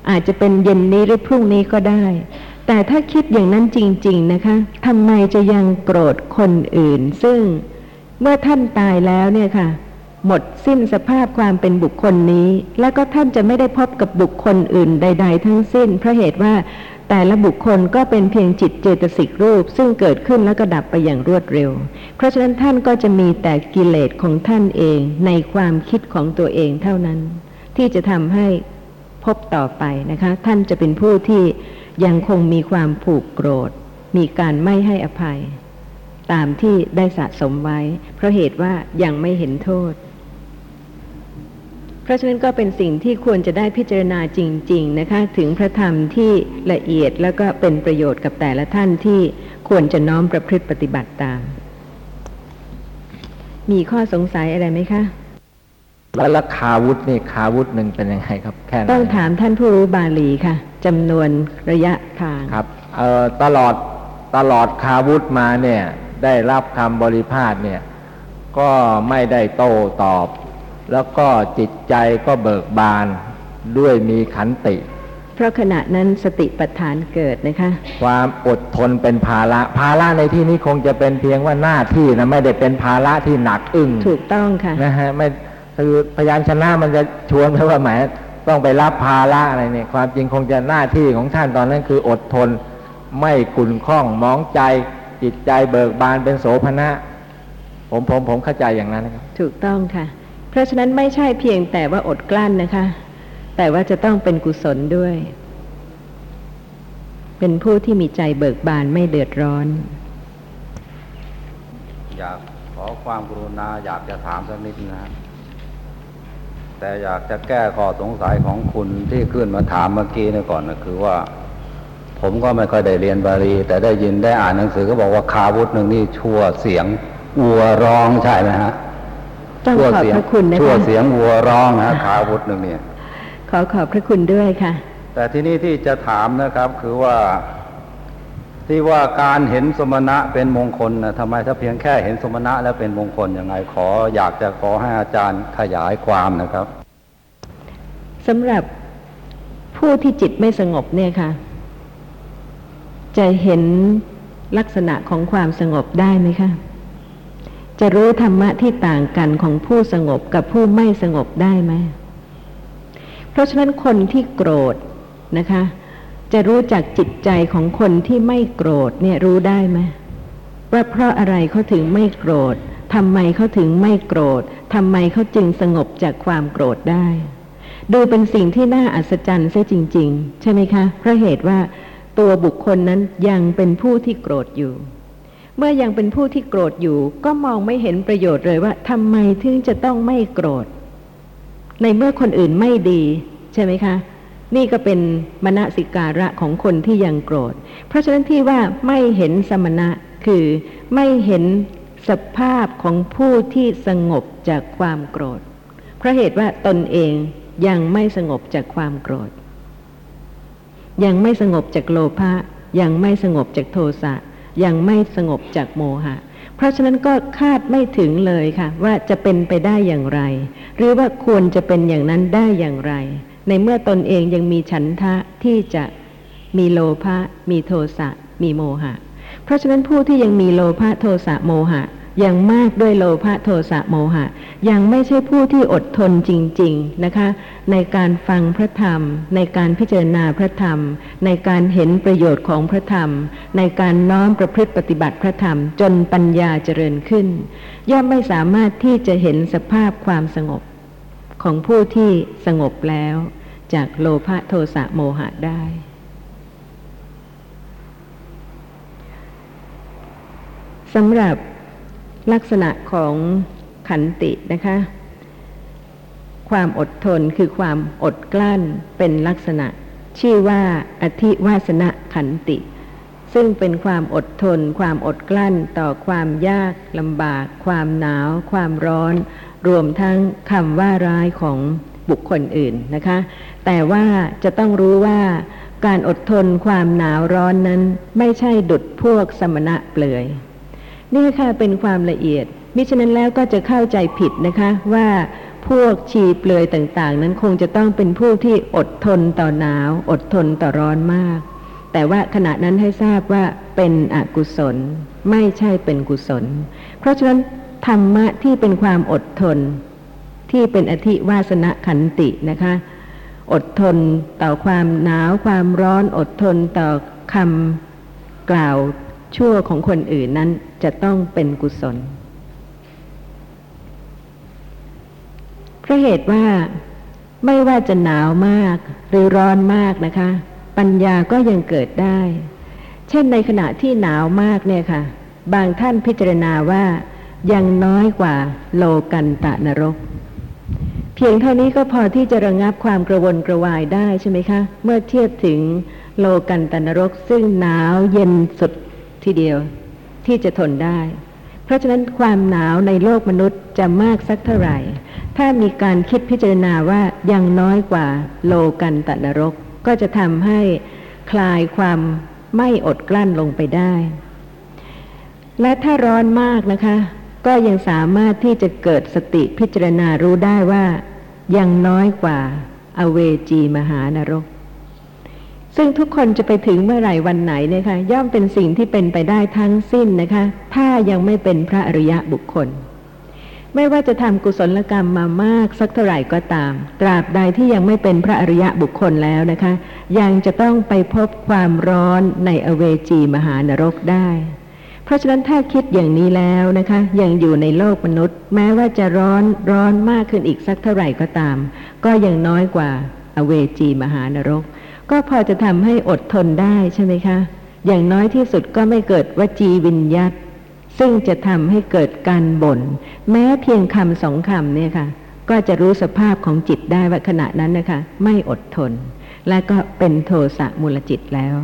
อาจจะเป็นเย็นนี้หรือพรุ่งนี้ก็ได้ แต่ถ้าคิดอย่างนั้นจริง ๆนะคะทำไมจะยังโกรธคนอื่น ซึ่งเมื่อท่านตายแล้วเนี่ยค่ะ หมดสิ้นสภาพความเป็นบุคคลนี้ แล้วก็ท่านจะไม่ได้พบกับบุคคลอื่นใด ๆ ทั้งสิ้นเพราะเหตุว่าแต่ละบุคคลก็เป็นเพียงจิตเจตสิกรูป ซึ่งเกิดขึ้นแล้วก็ดับไปอย่างรวดเร็ว เพราะฉะนั้นท่านก็จะมีแต่กิเลสของท่านเองในความคิดของตัวเองเท่านั้น ที่จะทำให้พบต่อไปนะคะ ท่านจะเป็นผู้ที่ ยังคงมีความผูกโกรธ มีการไม่ให้อภัย ตามที่ได้สะสมไว้ เพราะเหตุว่ายังไม่เห็นโทษ เพราะฉะนั้นก็เป็นสิ่งที่ควรจะได้พิจารณาจริง ๆ นะคะ ถึงพระธรรมที่ละเอียดแล้วก็เป็นประโยชน์กับแต่ละท่านที่ควรจะน้อมประพฤติปฏิบัติตาม มีข้อสงสัยอะไรไหมคะ แล้วราคาวุธนี่คาวุธหนึ่งเป็นยังไงครับ แค่ไหนต้องถามท่านผู้รู้บาลีค่ะจำนวนระยะทางครับเอ่อตลอดตลอดคาวุธมาเนี่ย ได้รับคำบริพาทเนี่ย ก็ไม่ได้โต้ตอบ แล้วก็จิตใจก็เบิกบานด้วยมีขันติ เพราะขณะนั้นสติปัฏฐานเกิดนะคะ ความอดทนเป็นภาระภาระในที่นี้คงจะเป็นเพียงว่าหน้าที่นะไม่ได้เป็นภาระที่หนักอึ้งถูกต้องค่ะนะฮะไม่ คือพยานชนะมันจะชวนไปว่าแหมต้องไปรับภาระอะไรเนี่ย ความจริงคงจะหน้าที่ของท่านตอนนั้นคืออดทน ไม่ขุนข้องมองใจ จิตใจเบิกบานเป็นโสภณะ ผมผมผมเข้าใจอย่างนั้นนะครับ ถูกต้องค่ะ เพราะฉะนั้นไม่ใช่เพียงแต่ว่าอดกลั้นนะคะ แต่ว่าจะต้องเป็นกุศลด้วย เป็นผู้ที่มีใจเบิกบานไม่เดือดร้อน อยากขอความกรุณาอยากจะถามสักนิดนะฮะ แต่อยากจะแก้ข้อสงสัยของคุณที่ขึ้นมาถามเมื่อกี้นี่ก่อนนะคือว่า ผมก็ไม่ค่อยได้เรียนบาลี แต่ได้ยินได้อ่านหนังสือก็บอกว่าคาวุธหนึ่งนี่ชั่วเสียงวัวร้องใช่ไหมฮะต้องชั่วขอบเสียงพระคุณนะชั่วคะเสียงวัวร้องนะฮะคาวุธหนึ่งเนี่ยขอขอบพระคุณด้วยค่ะ แต่ที่นี่ที่จะถามนะครับคือว่า ที่ว่าการเห็นสมณะเป็นมงคลนะทำไมถ้าเพียงแค่เห็นสมณะแล้วเป็นมงคลยังไงขออยากจะขอให้อาจารย์ขยายความนะครับสำหรับผู้ที่จิตไม่สงบเนี่ยค่ะ จะเห็นลักษณะของความสงบได้ไหมคะ จะรู้ธรรมะที่ต่างกันของผู้สงบกับผู้ไม่สงบได้ไหม เพราะฉะนั้นคนที่โกรธนะคะ จะรู้จักจิตใจของคนที่ไม่โกรธเนี่ยรู้ได้ไหมว่าเพราะอะไรเขาถึงไม่โกรธทำไมเขาถึงไม่โกรธทำไมเขาจึงสงบจากความโกรธได้ ดูเป็นสิ่งที่น่าอัศจรรย์ซะจริง ๆ ใช่ไหมคะ เพราะเหตุว่าตัวบุคคลนั้นยังเป็นผู้ที่โกรธอยู่ เมื่อยังเป็นผู้ที่โกรธอยู่ ก็มองไม่เห็นประโยชน์เลยว่าทำไมถึงจะต้องไม่โกรธ ในเมื่อคนอื่นไม่ดี ใช่ไหมคะ นี่ก็เป็นมณสิการะของคนที่ยังโกรธ เพราะฉะนั้นที่ว่าไม่เห็นสมณะคือไม่เห็นสภาพของผู้ที่สงบจากความโกรธ เพราะเหตุว่าตนเองยังไม่สงบจากความโกรธ ยังไม่สงบจากโลภะยังไม่สงบจากโทสะยังไม่สงบจากโมหะ เพราะฉะนั้นก็คาดไม่ถึงเลยค่ะ ว่าจะเป็นไปได้อย่างไร หรือว่าควรจะเป็นอย่างนั้นได้อย่างไร ในเมื่อตนเองยังมีฉันทะที่จะมีโลภะมีโทสะมีโมหะ เพราะฉะนั้นผู้ที่ยังมีโลภะโทสะโมหะยังมากด้วยโลภะโทสะโมหะ ยังไม่ใช่ผู้ที่อดทนจริง ๆนะคะ ในการฟังพระธรรม ในการพิจารณาพระธรรม ในการเห็นประโยชน์ของพระธรรม ในการน้อมประพฤติปฏิบัติพระธรรม จนปัญญาเจริญขึ้น ย่อมไม่สามารถที่จะเห็นสภาพความสงบ ของผู้ที่สงบแล้ว จากโลภะโทสะโมหะได้ สำหรับลักษณะของขันตินะคะ ความอดทนคือความอดกลั้นเป็นลักษณะ ชื่อว่าอธิวาสนะขันติ ซึ่งเป็นความอดทน ความอดกลั้นต่อความยากลำบาก ความหนาว ความร้อน รวมทั้งคำว่าร้ายของบุคคลอื่นนะคะ แต่ว่าจะต้องรู้ว่าการอดทนความหนาวร้อนนั้นไม่ใช่ดุดพวกสมณะเปลือย นี่ค่ะเป็นความละเอียด มิฉะนั้นแล้วก็จะเข้าใจผิดนะคะว่าพวกชีเปลือยต่างๆ นั้นคงจะต้องเป็นผู้ที่อดทนต่อหนาว อดทนต่อร้อนมาก แต่ว่าขณะนั้นให้ทราบว่าเป็นอกุศล ไม่ใช่เป็นกุศล เพราะฉะนั้นธรรมะที่เป็นความอดทน ที่เป็นอธิวาสนะขันตินะคะ อดทนต่อความหนาวความร้อนอดทนต่อคำกล่าวชั่วของคนอื่นนั้นจะต้องเป็นกุศลเพราะเหตุว่าไม่ว่าจะหนาวมากหรือร้อนมากนะคะ ปัญญาก็ยังเกิดได้ เช่นในขณะที่หนาวมากเนี่ยค่ะ บางท่านพิจารณาว่ายังน้อยกว่าโลกันตะนรก พียงเท่านี้ก็พอที่จะระงงับความกระวนกระวายได้ใช่ไหมคะ เมื่อเทียบถึงโลกันตนรกซึ่งหนาวเย็นสุดทีเดียวที่จะทนได้ เพราะฉะนั้นความหนาวในโลกมนุษย์จะมากสักเท่าไหร่ ถ้ามีการคิดพิจารณาว่ายังน้อยกว่าโลกันตนรก ก็จะทำให้คลายความไม่อดกลั้นลงไปได้ และถ้าร้อนมากนะคะ ก็ยังสามารถที่จะเกิดสติพิจารณารู้ได้ว่า ยังน้อยกว่าอเวจีมหานรก ซึ่งทุกคนจะไปถึงเมื่อไหร่วันไหนเนี่ยคะ ย่อมเป็นสิ่งที่เป็นไปได้ทั้งสิ้นนะคะ ถ้ายังไม่เป็นพระอริยะบุคคล ไม่ว่าจะทำกุศลกรรมมามากสักเท่าไหร่ก็ตาม ตราบใดที่ยังไม่เป็นพระอริยะบุคคลแล้วนะคะ ยังจะต้องไปพบความร้อนในอเวจีมหานรกได้ เพราะฉะนั้นถ้าคิดอย่างนี้แล้วนะคะ ยังอยู่ในโลกมนุษย์ แม้ว่าจะร้อนร้อนมากขึ้นอีกสักเท่าไหร่ก็ตาม ก็ยังน้อยกว่าอเวจีมหานรก ก็พอจะทำให้อดทนได้ใช่ไหมคะ อย่างน้อยที่สุดก็ไม่เกิดวจีวิญยัตซึ่งจะทำให้เกิดการบน่นแม้เพียงคำสองคำเนี่ยค่ะ ก็จะรู้สภาพของจิตได้ว่าขณะนั้นนะคะ ไม่อดทน และก็เป็นโทสะมูลจิตแล้ว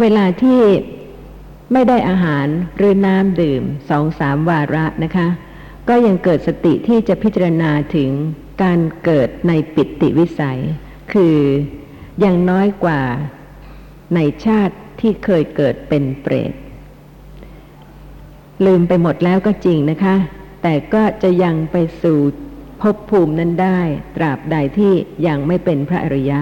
เวลาที่ ไม่ได้อาหารหรือน้ำดื่มสองสามวาระนะคะ ก็ยังเกิดสติที่จะพิจารณาถึงการเกิดในปิติวิสัย คือยังน้อยกว่าในชาติที่เคยเกิดเป็นเปรต ลืมไปหมดแล้วก็จริงนะคะ แต่ก็จะยังไปสู่ภพภูมินั้นได้ ตราบใดที่ยังไม่เป็นพระอริยะ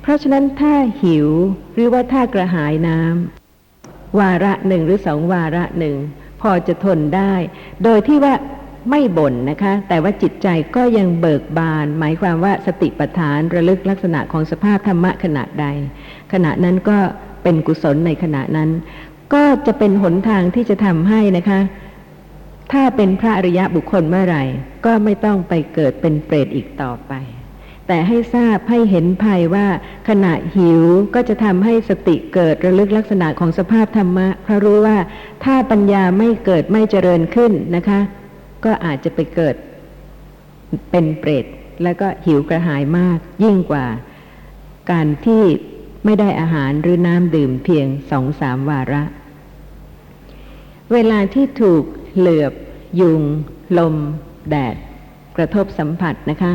เพราะฉะนั้นถ้าหิวหรือว่าถ้ากระหายน้ำ วาระหนึ่งหรือสองวาระหนึ่งพอจะทนได้ โดยที่ว่าไม่บ่นนะคะ แต่ว่าจิตใจก็ยังเบิกบาน หมายความว่าสติปัฏฐานระลึกลักษณะของสภาพธรรมะขณะใด ขณะนั้นก็เป็นกุศลในขณะนั้น ก็จะเป็นหนทางที่จะทำให้นะคะ ถ้าเป็นพระอริยะบุคคลเมื่อไหร่ ก็ไม่ต้องไปเกิดเป็นเปรตอีกต่อไป แต่ให้ทราบให้เห็นภัยว่าขณะหิวก็จะทำให้สติเกิดระลึกลักษณะของสภาพธรรมะเพราะรู้ว่าถ้าปัญญาไม่เกิดไม่เจริญขึ้นนะคะ ก็อาจจะไปเกิดเป็นเปรตแล้วก็หิวกระหายมาก ยิ่งกว่า การที่ไม่ได้อาหารหรือน้ำดื่มเพียงสองสามวาระ เวลาที่ถูกเหลือบ ยุง ลม แดด กระทบสัมผัสนะคะ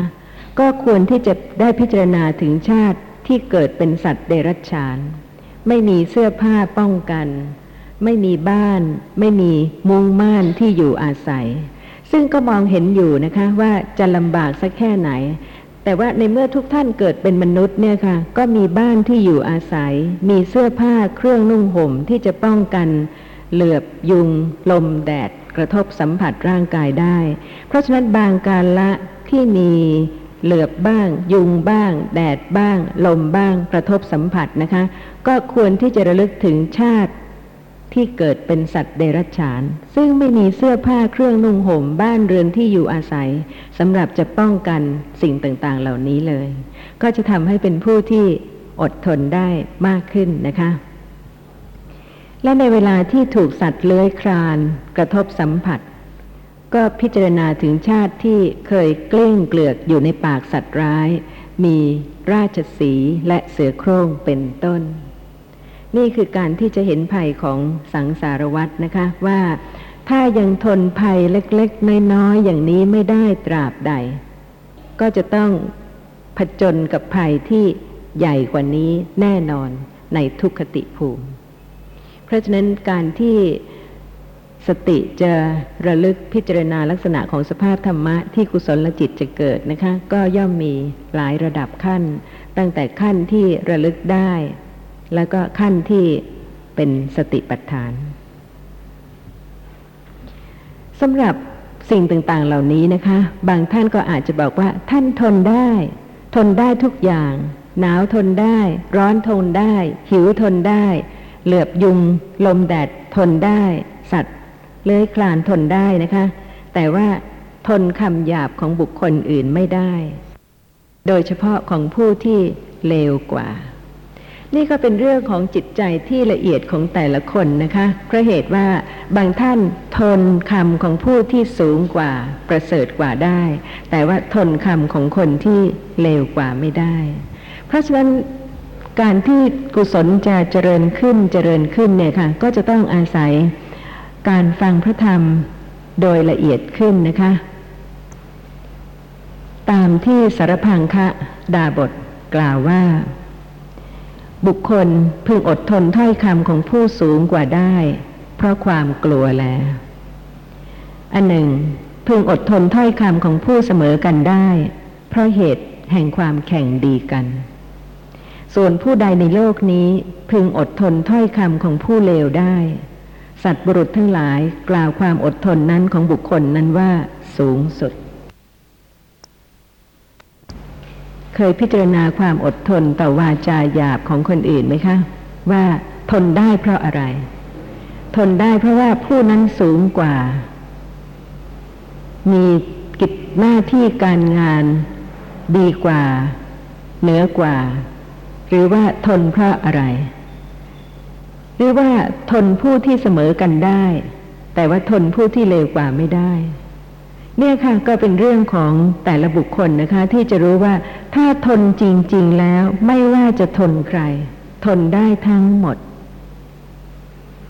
ก็ควรที่จะได้พิจารณาถึงชาติที่เกิดเป็นสัตว์เดรัจฉาน ไม่มีเสื้อผ้าป้องกัน ไม่มีบ้าน ไม่มีมุงม่านที่อยู่อาศัย ซึ่งก็มองเห็นอยู่นะคะว่าจะลำบากสักแค่ไหน แต่ว่าในเมื่อทุกท่านเกิดเป็นมนุษย์เนี่ยค่ะ ก็มีบ้านที่อยู่อาศัย มีเสื้อผ้าเครื่องนุ่งห่มที่จะป้องกันเหลือบยุง ลมแดดกระทบสัมผัสร่างกายได้ เพราะฉะนั้นบางการละที่มี เหลือบบ้าง ยุงบ้าง แดดบ้าง ลมบ้าง กระทบสัมผัสนะคะ ก็ควรที่จะระลึกถึงชาติที่เกิดเป็นสัตว์เดรัจฉาน ซึ่งไม่มีเสื้อผ้าเครื่องนุ่งห่มบ้านเรือนที่อยู่อาศัยสำหรับจะป้องกันสิ่งต่างๆ เหล่านี้เลย ก็จะทำให้เป็นผู้ที่อดทนได้มากขึ้นนะคะ และในเวลาที่ถูกสัตว์เลื้อยคลาน กระทบสัมผัส ก็พิจารณาถึงชาติที่เคยเกลิ้งเกลือกอยู่ในปากสัตว์ร้าย มีราชสีและเสือโคร่งเป็นต้น นี่คือการที่จะเห็นภัยของสังสารวัตรนะคะว่าถ้ายังทนภัยเล็กๆ น้อยๆ อย่างนี้ไม่ได้ตราบใด ก็จะต้องผจญกับภัยที่ใหญ่กว่านี้แน่นอนในทุกขติภูมิ เพราะฉะนั้นการที่ สติจะระลึกพิจารณาลักษณะของสภาพธรรมะที่กุศลจิตจะเกิดนะคะ ก็ย่อมมีหลายระดับขั้น ตั้งแต่ขั้นที่ระลึกได้ แล้วก็ขั้นที่เป็นสติปัฏฐานสำหรับสิ่งต่างๆเหล่านี้นะคะ บางท่านก็อาจจะบอกว่า ท่านทนได้ ทนได้ทุกอย่าง หนาวทนได้ ร้อนทนได้ หิวทนได้ เหลือบยุง ลมแดดทนได้ สัตว์ เลื้อยคลานทนได้นะคะ แต่ว่าทนคำหยาบของบุคคลอื่นไม่ได้ โดยเฉพาะของผู้ที่เลวกว่า นี่ก็เป็นเรื่องของจิตใจที่ละเอียดของแต่ละคนนะคะเพราะเหตุว่าบางท่านทนคำของผู้ที่สูงกว่าประเสริฐกว่าได้ แต่ว่าทนคำของคนที่เลวกว่าไม่ได้ เพราะฉะนั้นการที่กุศลจะเจริญขึ้นเจริญขึ้นเนี่ยค่ะ ก็จะต้องอาศัย การฟังพระธรรมโดยละเอียดขึ้นนะคะ ตามที่สารพังคะดาบทกล่าวว่า บุคคลพึงอดทนถ้อยคำของผู้สูงกว่าได้ เพราะความกลัวแล อันหนึ่ง พึงอดทนถ้อยคำของผู้เสมอกันได้ เพราะเหตุแห่งความแข่งดีกัน ส่วนผู้ใดในโลกนี้พึงอดทนถ้อยคำของผู้เลวได้ สัตว์บุรุษทั้งหลายกล่าวความอดทนนั้นของบุคคลนั้นว่าสูงสุด เคยพิจารณาความอดทนต่อวาจาหยาบของคนอื่นไหมคะ ว่าทนได้เพราะอะไร ทนได้เพราะว่าผู้นั้นสูงกว่า มีกิจหน้าที่การงานดีกว่า เหนือกว่า หรือว่าทนเพราะอะไร หรือว่าทนผู้ที่เสมอกันได้ แต่ว่าทนผู้ที่เลวกว่าไม่ได้ เนี่ยค่ะก็เป็นเรื่องของแต่ละบุคคลนะคะ ที่จะรู้ว่าถ้าทนจริง ๆ แล้วไม่ว่าจะทนใคร ทนได้ทั้งหมด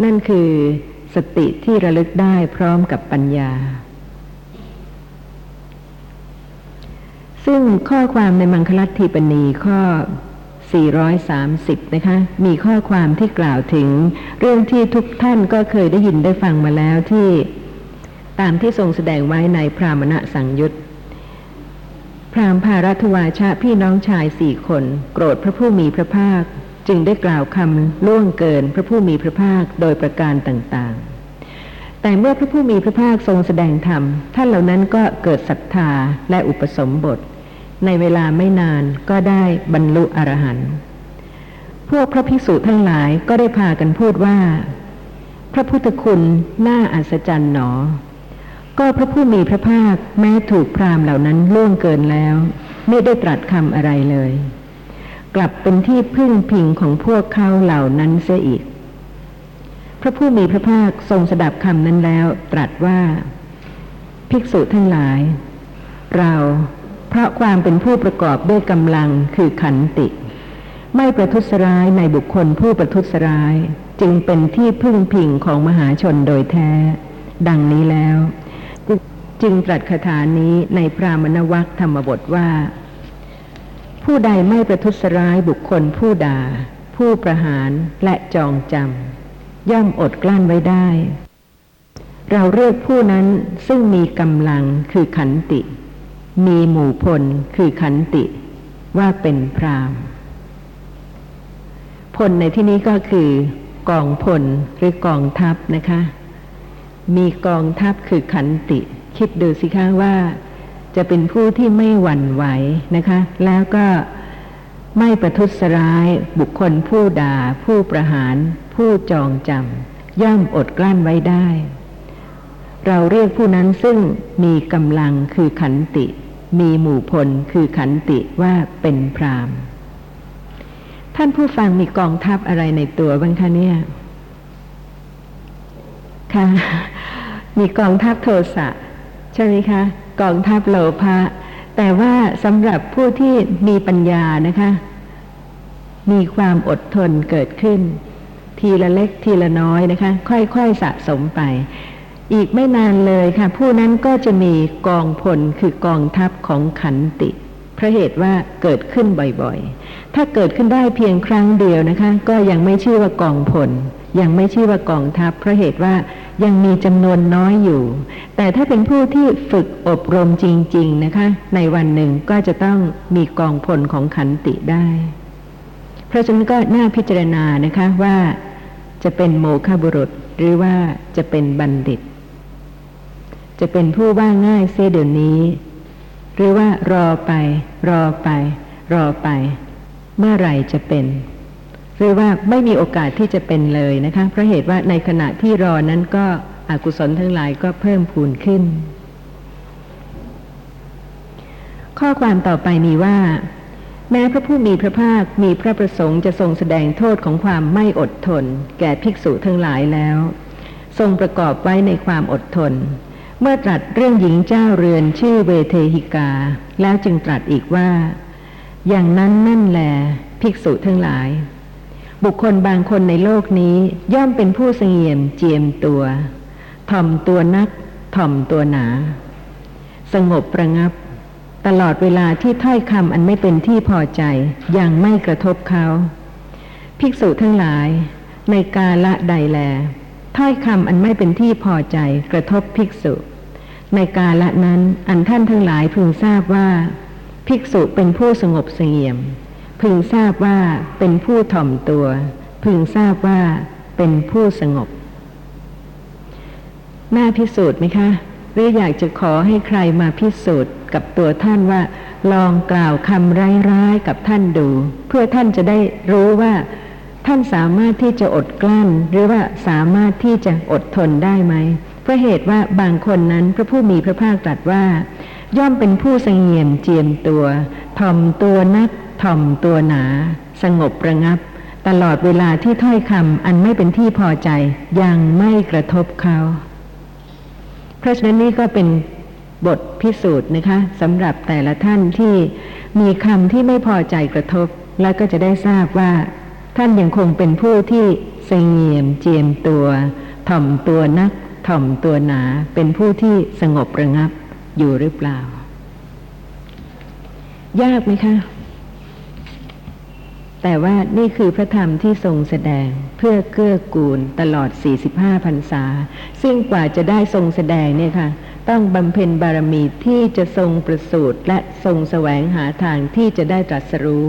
นั่นคือสติที่ระลึกได้พร้อมกับปัญญา ซึ่งข้อความในมังคลัตทีปณีข้อ 430 นะคะ มีข้อความที่กล่าวถึง เรื่องที่ทุกท่านก็เคยได้ยินได้ฟังมาแล้วที่ตามที่ทรงแสดงไว้ในพรามณสังยุตพราหมณ์พารัตวาชะพี่น้องชายสี่คน โกรธพระผู้มีพระภาค จึงได้กล่าวคำล่วงเกินพระผู้มีพระภาคโดยประการต่างๆ แต่เมื่อพระผู้มีพระภาคทรงแสดงธรรมท่านเหล่านั้นก็เกิดศรัทธาและอุปสมบท ในเวลาไม่นานก็ได้บรรลุอรหันต์พวกพระภิกษุทั้งหลายก็ได้พากันพูดว่า พระพุทธคุณน่าอัศจรรย์หนอ ก็พระผู้มีพระภาคแม้ถูกพราหมณ์เหล่านั้นล่วงเกินแล้ว ไม่ได้ตรัสคำอะไรเลย กลับเป็นที่พึ่งพิงของพวกเขาเหล่านั้นเสียอีก พระผู้มีพระภาคทรงสดับคำนั้นแล้ว ตรัสว่า ภิกษุทั้งหลาย เรา ราะความเป็นผู้ประกอบด้วยกำลังคือขันติ ไม่ประทุษร้ายในบุคคลผู้ประทุษร้าย จึงเป็นที่พึ่งพิงของมหาชนโดยแท้ ดังนี้แล้ว จึงตรัสคาถานี้ในพรามณวัคธรรมบทว่า ผู้ใดไม่ประทุษร้ายบุคคลผู้ด่า ผู้ประหารและจองจำย่อมอดกลั้นไว้ได้เราเรียกผู้นั้นซึ่งมีกำลังคือขันติ มีหมู่พลคือขันติว่าเป็นพรามณ์พลในที่นี้ก็คือกองพลหรือกองทัพนะคะ มีกองทัพคือขันติ คิดดูสิคะว่าจะเป็นผู้ที่ไม่หวั่นไหวนะคะ แล้วก็ไม่ประทุษร้ายบุคคลผู้ด่า ผู้ประหาร ผู้จองจำย่อมอดกลั้นไว้ได้ เราเรียกผู้นั้นซึ่งมีกำลังคือขันติ มีหมู่พลคือขันติว่าเป็นพรามท่านผู้ฟังมีกองทัพอะไรในตัวบ้างคะเนี่ย ค่ะ มีกองทัพโทสะใช่ไหมคะ กองทัพโลภะแต่ว่าสำหรับผู้ที่มีปัญญานะคะ มีความอดทนเกิดขึ้น ทีละเล็กทีละน้อยนะคะ ค่อยๆสะสมไป อีกไม่นานเลยค่ะ ผู้นั้นก็จะมีกองพลคือกองทัพของขันติเพราะเหตุว่าเกิดขึ้นบ่อยๆ ถ้าเกิดขึ้นได้เพียงครั้งเดียวนะคะ ก็ยังไม่ชื่อว่ากองพล ยังไม่ชื่อว่ากองทัพเพราะเหตุว่ายังมีจำนวนน้อยอยู่ แต่ถ้าเป็นผู้ที่ฝึกอบรมจริง ๆนะคะ ในวันหนึ่งก็จะต้องมีกองพลของขันติได้ เพราะฉะนั้นก็น่าพิจารณานะคะว่าจะเป็นโมฆะบุรุษหรือว่าจะเป็นบัณฑิต จะเป็นผู้ว่าง่ายเสียเดี๋ยวนี้ หรือว่ารอไป รอไป รอไป เมื่อไหร่จะเป็น หรือว่าไม่มีโอกาสที่จะเป็นเลยนะคะเพราะเหตุว่าในขณะที่รอนั้นก็อกุศลทั้งหลายก็เพิ่มพูนขึ้น ข้อความต่อไปมีว่า แม้พระผู้มีพระภาคมีพระประสงค์จะทรงแสดงโทษของความไม่อดทน แก่ภิกษุทั้งหลายแล้ว ทรงประกอบไว้ในความอดทน เมื่อตรัสเรื่องหญิงเจ้าเรือนชื่อเวเทหิกา แล้วจึงตรัสอีกว่า อย่างนั้นนั่นแหลภิกษุทั้งหลาย บุคคลบางคนในโลกนี้ย่อมเป็นผู้เสงี่ยมเจียมตัวถ่อมตัวนักถ่อมตัวหนา สงบประงับ ตลอดเวลาที่ถ้อยคำอันไม่เป็นที่พอใจยังไม่กระทบเขา ภิกษุทั้งหลาย ในกาละใดแล ถ้อยคำอันไม่เป็นที่พอใจกระทบภิกษุ ในกาละนั้นอันท่านทั้งหลายพึงทราบว่า ภิกษุเป็นผู้สงบเสงี่ยม พึงทราบว่าเป็นผู้ถ่อมตัว พึงทราบว่าเป็นผู้สงบ น่าพิสูจน์ไหมคะ หรืออยากจะขอให้ใครมาพิสูจน์กับตัวท่านว่า ลองกล่าวคำร้ายๆกับท่านดู เพื่อท่านจะได้รู้ว่า ท่านสามารถที่จะอดกลั้น หรือว่าสามารถที่จะอดทนได้ไหมเพราะเหตุว่าบางคนนั้นพระผู้มีพระภาคตรัสว่า ย่อมเป็นผู้เสงี่ยมเจียมตัวถ่อมตัวนักถ่อมตัวหนา สงบระงับ ตลอดเวลาที่ถ้อยคำอันไม่เป็นที่พอใจ ยังไม่กระทบเขาเพราะฉะนั้นนี่ก็เป็นบทพิสูจน์นะคะสำหรับแต่ละท่านที่มีคำที่ไม่พอใจกระทบ แล้วก็จะได้ทราบว่า ท่านยังคงเป็นผู้ที่เสงี่ยมเจียมตัว ถ่อมตัวนัก ถ่อมตัวหนา เป็นผู้ที่สงบระงับอยู่หรือเปล่า ยากไหมคะ แต่ว่านี่คือพระธรรมที่ทรงแสดงเพื่อเกื้อกูลตลอด 45พรรษา ซึ่งกว่าจะได้ทรงแสดงเนี่ยค่ะ ต้องบำเพ็ญบารมีที่จะทรงประสูติและทรงแสวงหาทางที่จะได้ตรัสรู้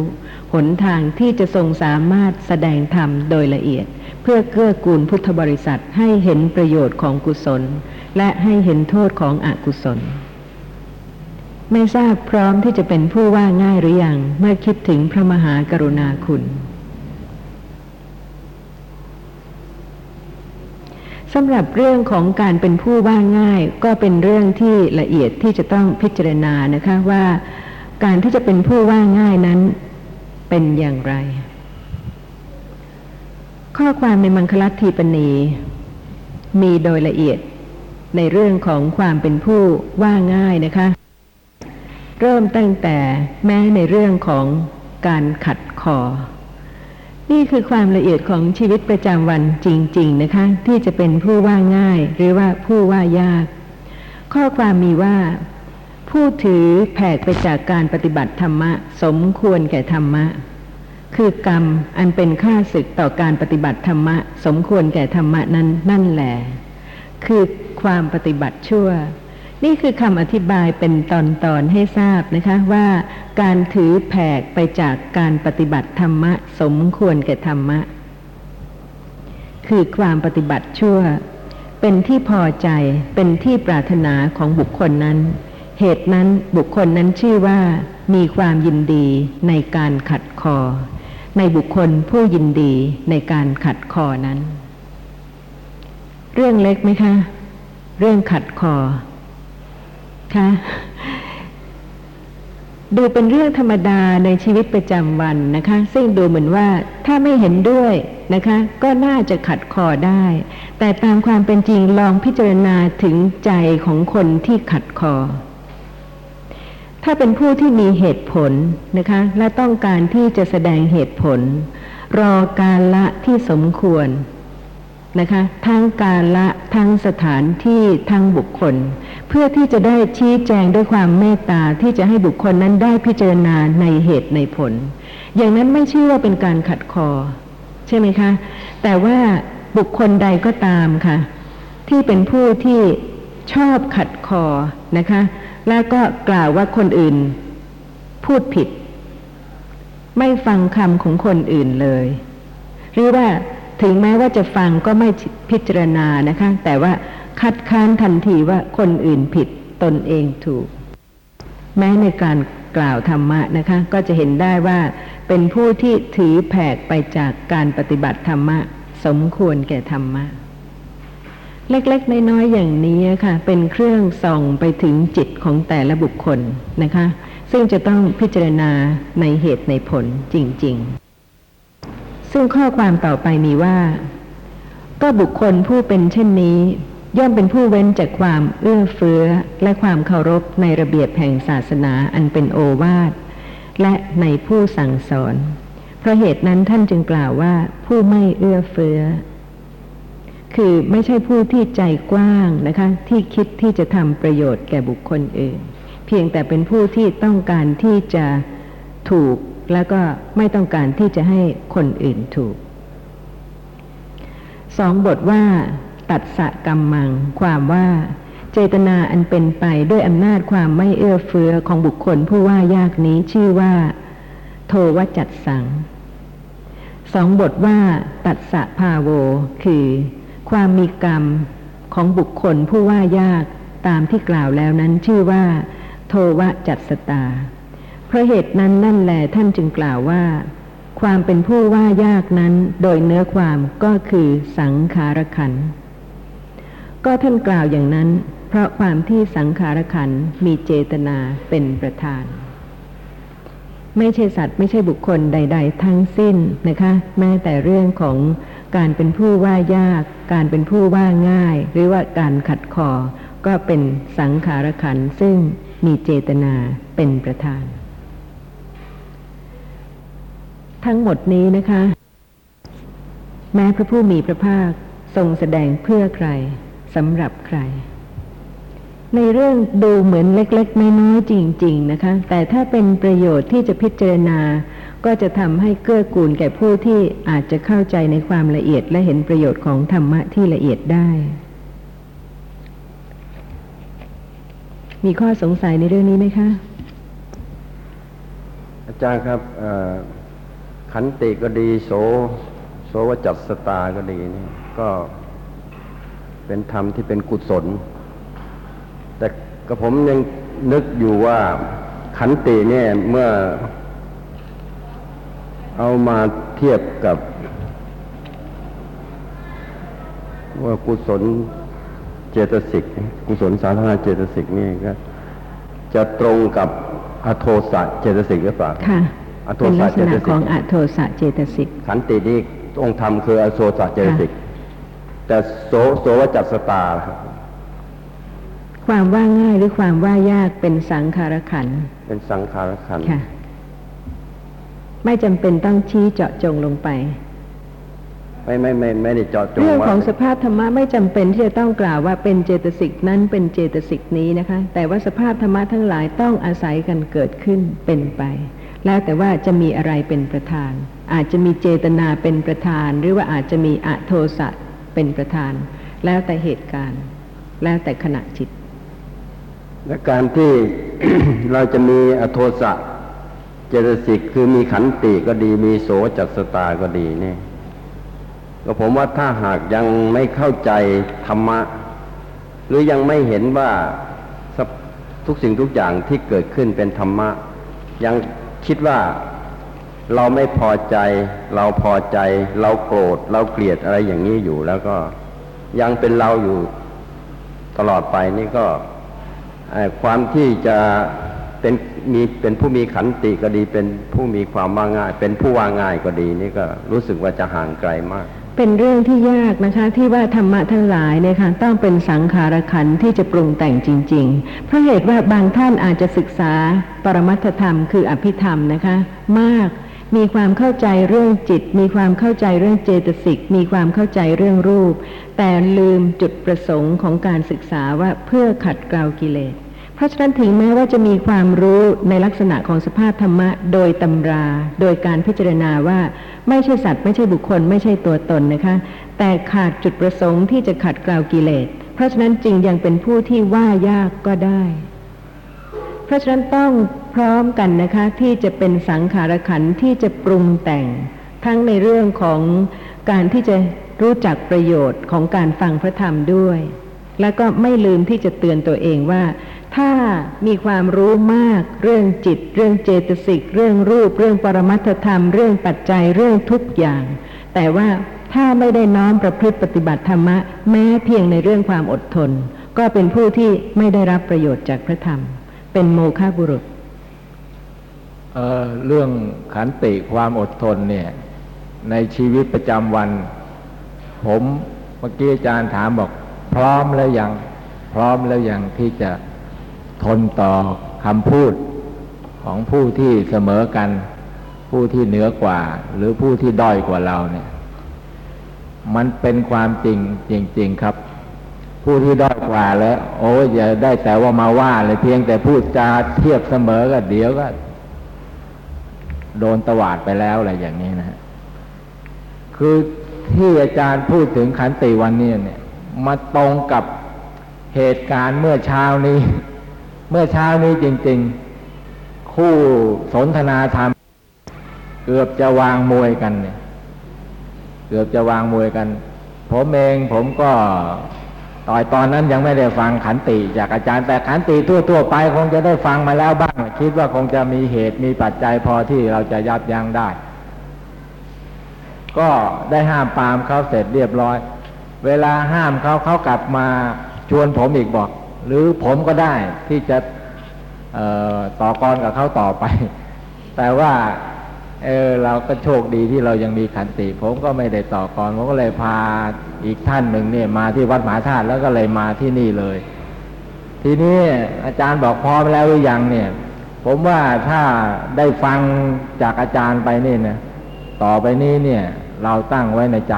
หนทางที่จะทรงสามารถแสดงธรรมโดยละเอียด เพื่อเกื้อกูลพุทธบริษัทให้เห็นประโยชน์ของกุศล และให้เห็นโทษของอกุศล ไม่ทราบพร้อมที่จะเป็นผู้ว่าง่ายหรือยังเมื่อคิดถึงพระมหากรุณาคุณสำหรับเรื่องของการเป็นผู้ว่าง่าย ก็เป็นเรื่องที่ละเอียดที่จะต้องพิจารณานะคะว่า การที่จะเป็นผู้ว่าง่ายนั้น เป็นอย่างไร ข้อความในมังคลัตทีปณีมีโดยละเอียดในเรื่องของความเป็นผู้ว่าง่ายนะคะ เริ่มตั้งแต่แม้ในเรื่องของการขัดคอ นี่คือความละเอียดของชีวิตประจำวันจริง ๆ นะคะ ที่จะเป็นผู้ว่าง่ายหรือว่าผู้ว่ายาก ข้อความมีว่า ผู้ถือแผกไปจากการปฏิบัติธรรมะ สมควรแก่ธรรมะ คือกรรมอันเป็นค่าศึกต่อการปฏิบัติธรรมะ สมควรแก่ธรรมะนั้นนั่นแหละคือความปฏิบัติชั่ว นี่คือคำอธิบายเป็นตอนๆให้ทราบนะคะว่าการถือแผกไปจากการปฏิบัติธรรมะ สมควรแก่ธรรมะ คือความปฏิบัติชั่ว เป็นที่พอใจเป็นที่ปรารถนาของบุคคลนั้น เหตุนั้นบุคคลนั้นชื่อว่า มีความยินดีในการขัดคอ ในบุคคลผู้ยินดีในการขัดคอนั้น เรื่องเล็กไหมคะ เรื่องขัดคอคะดูเป็นเรื่องธรรมดาในชีวิตประจำวันนะคะ ซึ่งดูเหมือนว่าถ้าไม่เห็นด้วยนะคะ ก็น่าจะขัดคอได้ แต่ตามความเป็นจริงลองพิจารณาถึงใจของคนที่ขัดคอ ถ้าเป็นผู้ที่มีเหตุผลนะคะและต้องการที่จะแสดงเหตุผล รอการละที่สมควรนะคะทั้งการละทั้งสถานที่ทั้งบุคคล เพื่อที่จะได้ชี้แจงด้วยความเมตตาที่จะให้บุคคลนั้นได้พิจารณาในเหตุในผล อย่างนั้นไม่ชื่อว่าเป็นการขัดคอ ใช่ไหมคะ แต่ว่าบุคคลใดก็ตามค่ะ ที่เป็นผู้ที่ชอบขัดคอนะคะ แล้วก็กล่าวว่าคนอื่น พูดผิด ไม่ฟังคำของคนอื่นเลย หรือว่าถึงแม้ว่าจะฟังก็ไม่พิจารณานะคะ แต่ว่าคัดค้านทันทีว่าคนอื่นผิดตนเองถูก แม้ในการกล่าวธรรมะนะคะ ก็จะเห็นได้ว่าเป็นผู้ที่ถือแผกไปจากการปฏิบัติธรรมะ สมควรแก่ธรรมะ เล็กๆ น้อยๆอย่างนี้ค่ะ เป็นเครื่องส่องไปถึงจิตของแต่ละบุคคลนะคะ ซึ่งจะต้องพิจารณาในเหตุในผลจริง ๆ ซึ่งข้อความต่อไปมีว่า ก็บุคคลผู้เป็นเช่นนี้ ย่อมเป็นผู้เว้นจากความเอื้อเฟื้อและความเคารพในระเบียบแห่งศาสนาอันเป็นโอวาท และในผู้สั่งสอน เพราะเหตุนั้นท่านจึงกล่าวว่าผู้ไม่เอื้อเฟื้อ คือไม่ใช่ผู้ที่ใจกว้างนะคะ ที่คิดที่จะทำประโยชน์แก่บุคคลอื่น เพียงแต่เป็นผู้ที่ต้องการที่จะถูกแล้วก็ไม่ต้องการที่จะให้คนอื่นถูกสองบทว่า ตัดสะกรรมมัง ความว่า เจตนาอันเป็นไปด้วยอำนาจความไม่เอื้อเฟื้อของบุคคลผู้ว่ายากนี้ชื่อว่า โทวจัดสังสองบทว่า ตัดสะพาโว คือ ความมีกรรมของบุคคลผู้ว่ายากตามที่กล่าวแล้วนั้นชื่อว่า โทวจัดสตา เพราะเหตุนั้นนั่นแหละท่านจึงกล่าวว่า ความเป็นผู้ว่ายากนั้นโดยเนื้อความก็คือสังขารขัน ก็ท่านกล่าวอย่างนั้น เพราะความที่สังขารขันมีเจตนาเป็นประธาน ไม่ใช่สัตว์ไม่ใช่บุคคลใด ๆ ทั้งสิ้นนะคะ แม้แต่เรื่องของ การเป็นผู้ว่ายาก การเป็นผู้ว่าง่าย หรือว่าการขัดคอ ก็เป็นสังขารขันซึ่งมีเจตนาเป็นประธาน ทั้งหมดนี้นะคะ แม้พระผู้มีพระภาคทรงแสดงเพื่อใครสำหรับใคร ในเรื่องดูเหมือนเล็ก ๆ น้อยๆจริง ๆ นะคะ แต่ถ้าเป็นประโยชน์ที่จะพิจารณา ก็จะทำให้เกื้อกูลแก่ผู้ที่อาจจะเข้าใจในความละเอียดและเห็นประโยชน์ของธรรมะที่ละเอียดได้ มีข้อสงสัยในเรื่องนี้ไหมคะ อาจารย์ครับขันติก็ดีโสโสวจัตสตาก็ดีนี่ก็เป็นธรรมที่เป็นกุศล แต่ก็ผมยังนึกอยู่ว่าขันติเนี่ยเมื่อ เอามาเทียบกับ ว่ากุศลเจตสิก กุศลสาธารณเจตสิกนี่ก็จะตรงกับอโทสะเจตสิกหรือเปล่าค่ะอโทเป็นสะลักษเจตณะสิกของอโทสะเจตสิกขันตินี่องค์ธรรมคืออโทสะเจตสิก แต่โสโสวจัตสตาครับความว่าง่ายหรือความว่ายากเป็นสังขารขันธ์เป็นสังขารขันธ์ค่ะ ไม่จำเป็นต้องชี้เจาะจงลงไป ไม่ไม่ไม่ไม่ได้เจาะจงเรื่องว่าของสภาพธรรมะไม่จำเป็นที่จะต้องกล่าวว่าเป็นเจตสิกนั้นเป็นเจตสิกนี้นะคะ แต่ว่าสภาพธรรมะทั้งหลายต้องอาศัยกันเกิดขึ้นเป็นไป แล้วแต่ว่าจะมีอะไรเป็นประธาน อาจจะมีเจตนาเป็นประธาน หรือว่าอาจจะมีอโทสะเป็นประธาน แล้วแต่เหตุการณ์ แล้วแต่ขณะจิต และการที่เราจะมีอโทสะ เจตสิกคือมีขันติก็ดีมีโสจัตสตาก็ดีนี่ก็ผมว่าถ้าหากยังไม่เข้าใจธรรมะ หรือยังไม่เห็นว่าทุกสิ่งทุกอย่างที่เกิดขึ้นเป็นธรรมะ ยังคิดว่าเราไม่พอใจ เราพอใจ เราโกรธ เราเกลียดอะไรอย่างนี้อยู่แล้วก็ยังเป็นเราอยู่ตลอดไปนี่ก็ความที่จะ เป็นมีเป็นผู้มีขันติก็ดี เป็นผู้มีความว่าง่าย เป็นผู้ว่าง่ายก็ดี นี่ก็รู้สึกว่าจะห่างไกลมาก เป็นเรื่องที่ยากนะคะ ที่ว่าธรรมะทั้งหลายเนี่ยค่ะต้องเป็นสังขารขันที่จะปรุงแต่งจริง ๆ เพราะเหตุว่าบางท่านอาจจะศึกษาปรมัตธรรมคืออภิธรรมนะคะ มากมีความเข้าใจเรื่องจิต มีความเข้าใจเรื่องเจตสิก มีความเข้าใจเรื่องรูป แต่ลืมจุดประสงค์ของการศึกษาว่าเพื่อขัดเกลากิเลส เพราะฉะนั้นถึงแม้ว่าจะมีความรู้ในลักษณะของสภาพธรรมะ โดยตำรา โดยการพิจารณาว่าไม่ใช่สัตว์ไม่ใช่บุคคล ไม่ใช่ตัวตนนะคะ แต่ขาดจุดประสงค์ที่จะขัดเกลากิเลส เพราะฉะนั้นจึงยังเป็นผู้ที่ว่ายากก็ได้ เพราะฉะนั้นต้องพร้อมกันนะคะที่จะเป็นสังขารขันที่จะปรุงแต่ง ทั้งในเรื่องของการที่จะรู้จักประโยชน์ของการฟังพระธรรมด้วย แล้วก็ไม่ลืมที่จะเตือนตัวเองว่า ถ้ามีความรู้มากเรื่องจิต เรื่องเจตสิก เรื่องรูป เรื่องปรมัตธรรม เรื่องปัจจัยเรื่องทุกอย่าง แต่ว่าถ้าไม่ได้น้อมประพฤติปฏิบัติธรรมะ แม้เพียงในเรื่องความอดทน ก็เป็นผู้ที่ไม่ได้รับประโยชน์จากพระธรรม เป็นโมฆะบุรุษเเรื่องขันติความอดทนเนี่ย ในชีวิตประจำวัน ผมเมื่อกี้อาจารย์ถามบอก พร้อมแล้วยัง พร้อมแล้วยังที่จะ ทนต่อคำพูดของผู้ที่เสมอกัน ผู้ที่เหนือกว่า หรือผู้ที่ด้อยกว่าเราเนี่ย มันเป็นความจริงจริง ๆ ครับ ผู้ที่ด้อยกว่าแล้ว โอ้ยอย่าได้แต่ว่ามาว่าเลยเพียงแต่พูดจาเทียบเสมอก็เดี๋ยวก็ โดนตวาดไปแล้วอะไรอย่างนี้นะฮะคือที่อาจารย์พูดถึงขันติวันนี้เนี่ย มาตรงกับเหตุการณ์เมื่อเช้านี้ เมื่อเช้านี้จริง ๆ คู่สนทนาธรรม เกือบจะวางมวยกันเนี่ย เกือบจะวางมวยกัน ผมเองผมก็ตอนตอนนั้นยังไม่ได้ฟังขันติจากอาจารย์แต่ขันติทั่วๆไปคงจะได้ฟังมาแล้วบ้าง คิดว่าคงจะมีเหตุมีปัจจัยพอที่เราจะยับยั้งได้ ก็ได้ห้ามปามเขาเสร็จเรียบร้อย เวลาห้ามเขาเขากลับมาชวนผมอีกบอก หรือผมก็ได้ที่จะต่อกรกับเขาต่อไป แต่ว่าเออเราก็โชคดีที่เรายังมีขันติ ผมก็ไม่ได้ต่อกรผมก็เลยพาอีกท่านหนึ่งเนี่ยมาที่วัดมหาธาตุแล้วก็เลยมาที่นี่เลย ทีนี้อาจารย์บอกพร้อมแล้วหรือยังเนี่ย ผมว่าถ้าได้ฟังจากอาจารย์ไปนี่นะต่อไปนี้เนี่ย เราตั้งไว้ในใจ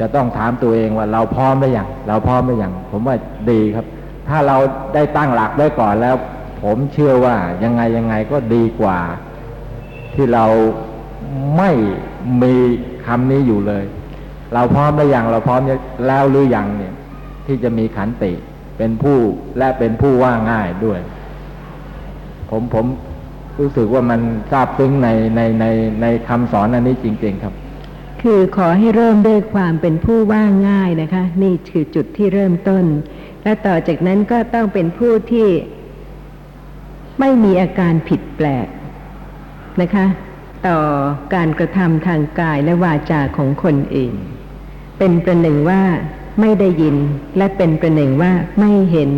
จะต้องถามตัวเองว่าเราพร้อมหรือยังเราพร้อมหรือยังผมว่าดีครับ ถ้าเราได้ตั้งหลักไว้ก่อนแล้ว ผมเชื่อว่ายังไงยังไงก็ดีกว่า ที่เราไม่มีคำนี้อยู่เลย เราพร้อมหรือยังเราพร้อมแล้วหรือยังเนี่ย ที่จะมีขันติเป็นผู้และเป็นผู้ว่าง่ายด้วย ผมผมรู้สึกว่ามันซาบซึ้งในในในในคำสอนอันนี้จริง ๆ ครับ คือขอให้เริ่มด้วยความเป็นผู้ว่าง่ายนะคะ นี่คือจุดที่เริ่มต้น และต่อจากนั้นก็ต้องเป็นผู้ที่ไม่มีอาการผิดแปลกนะคะ ต่อการกระทำทางกายและวาจาของคนอื่น เป็นประหนึ่งว่าไม่ได้ยินและเป็นประหนึ่งว่าไม่เห็น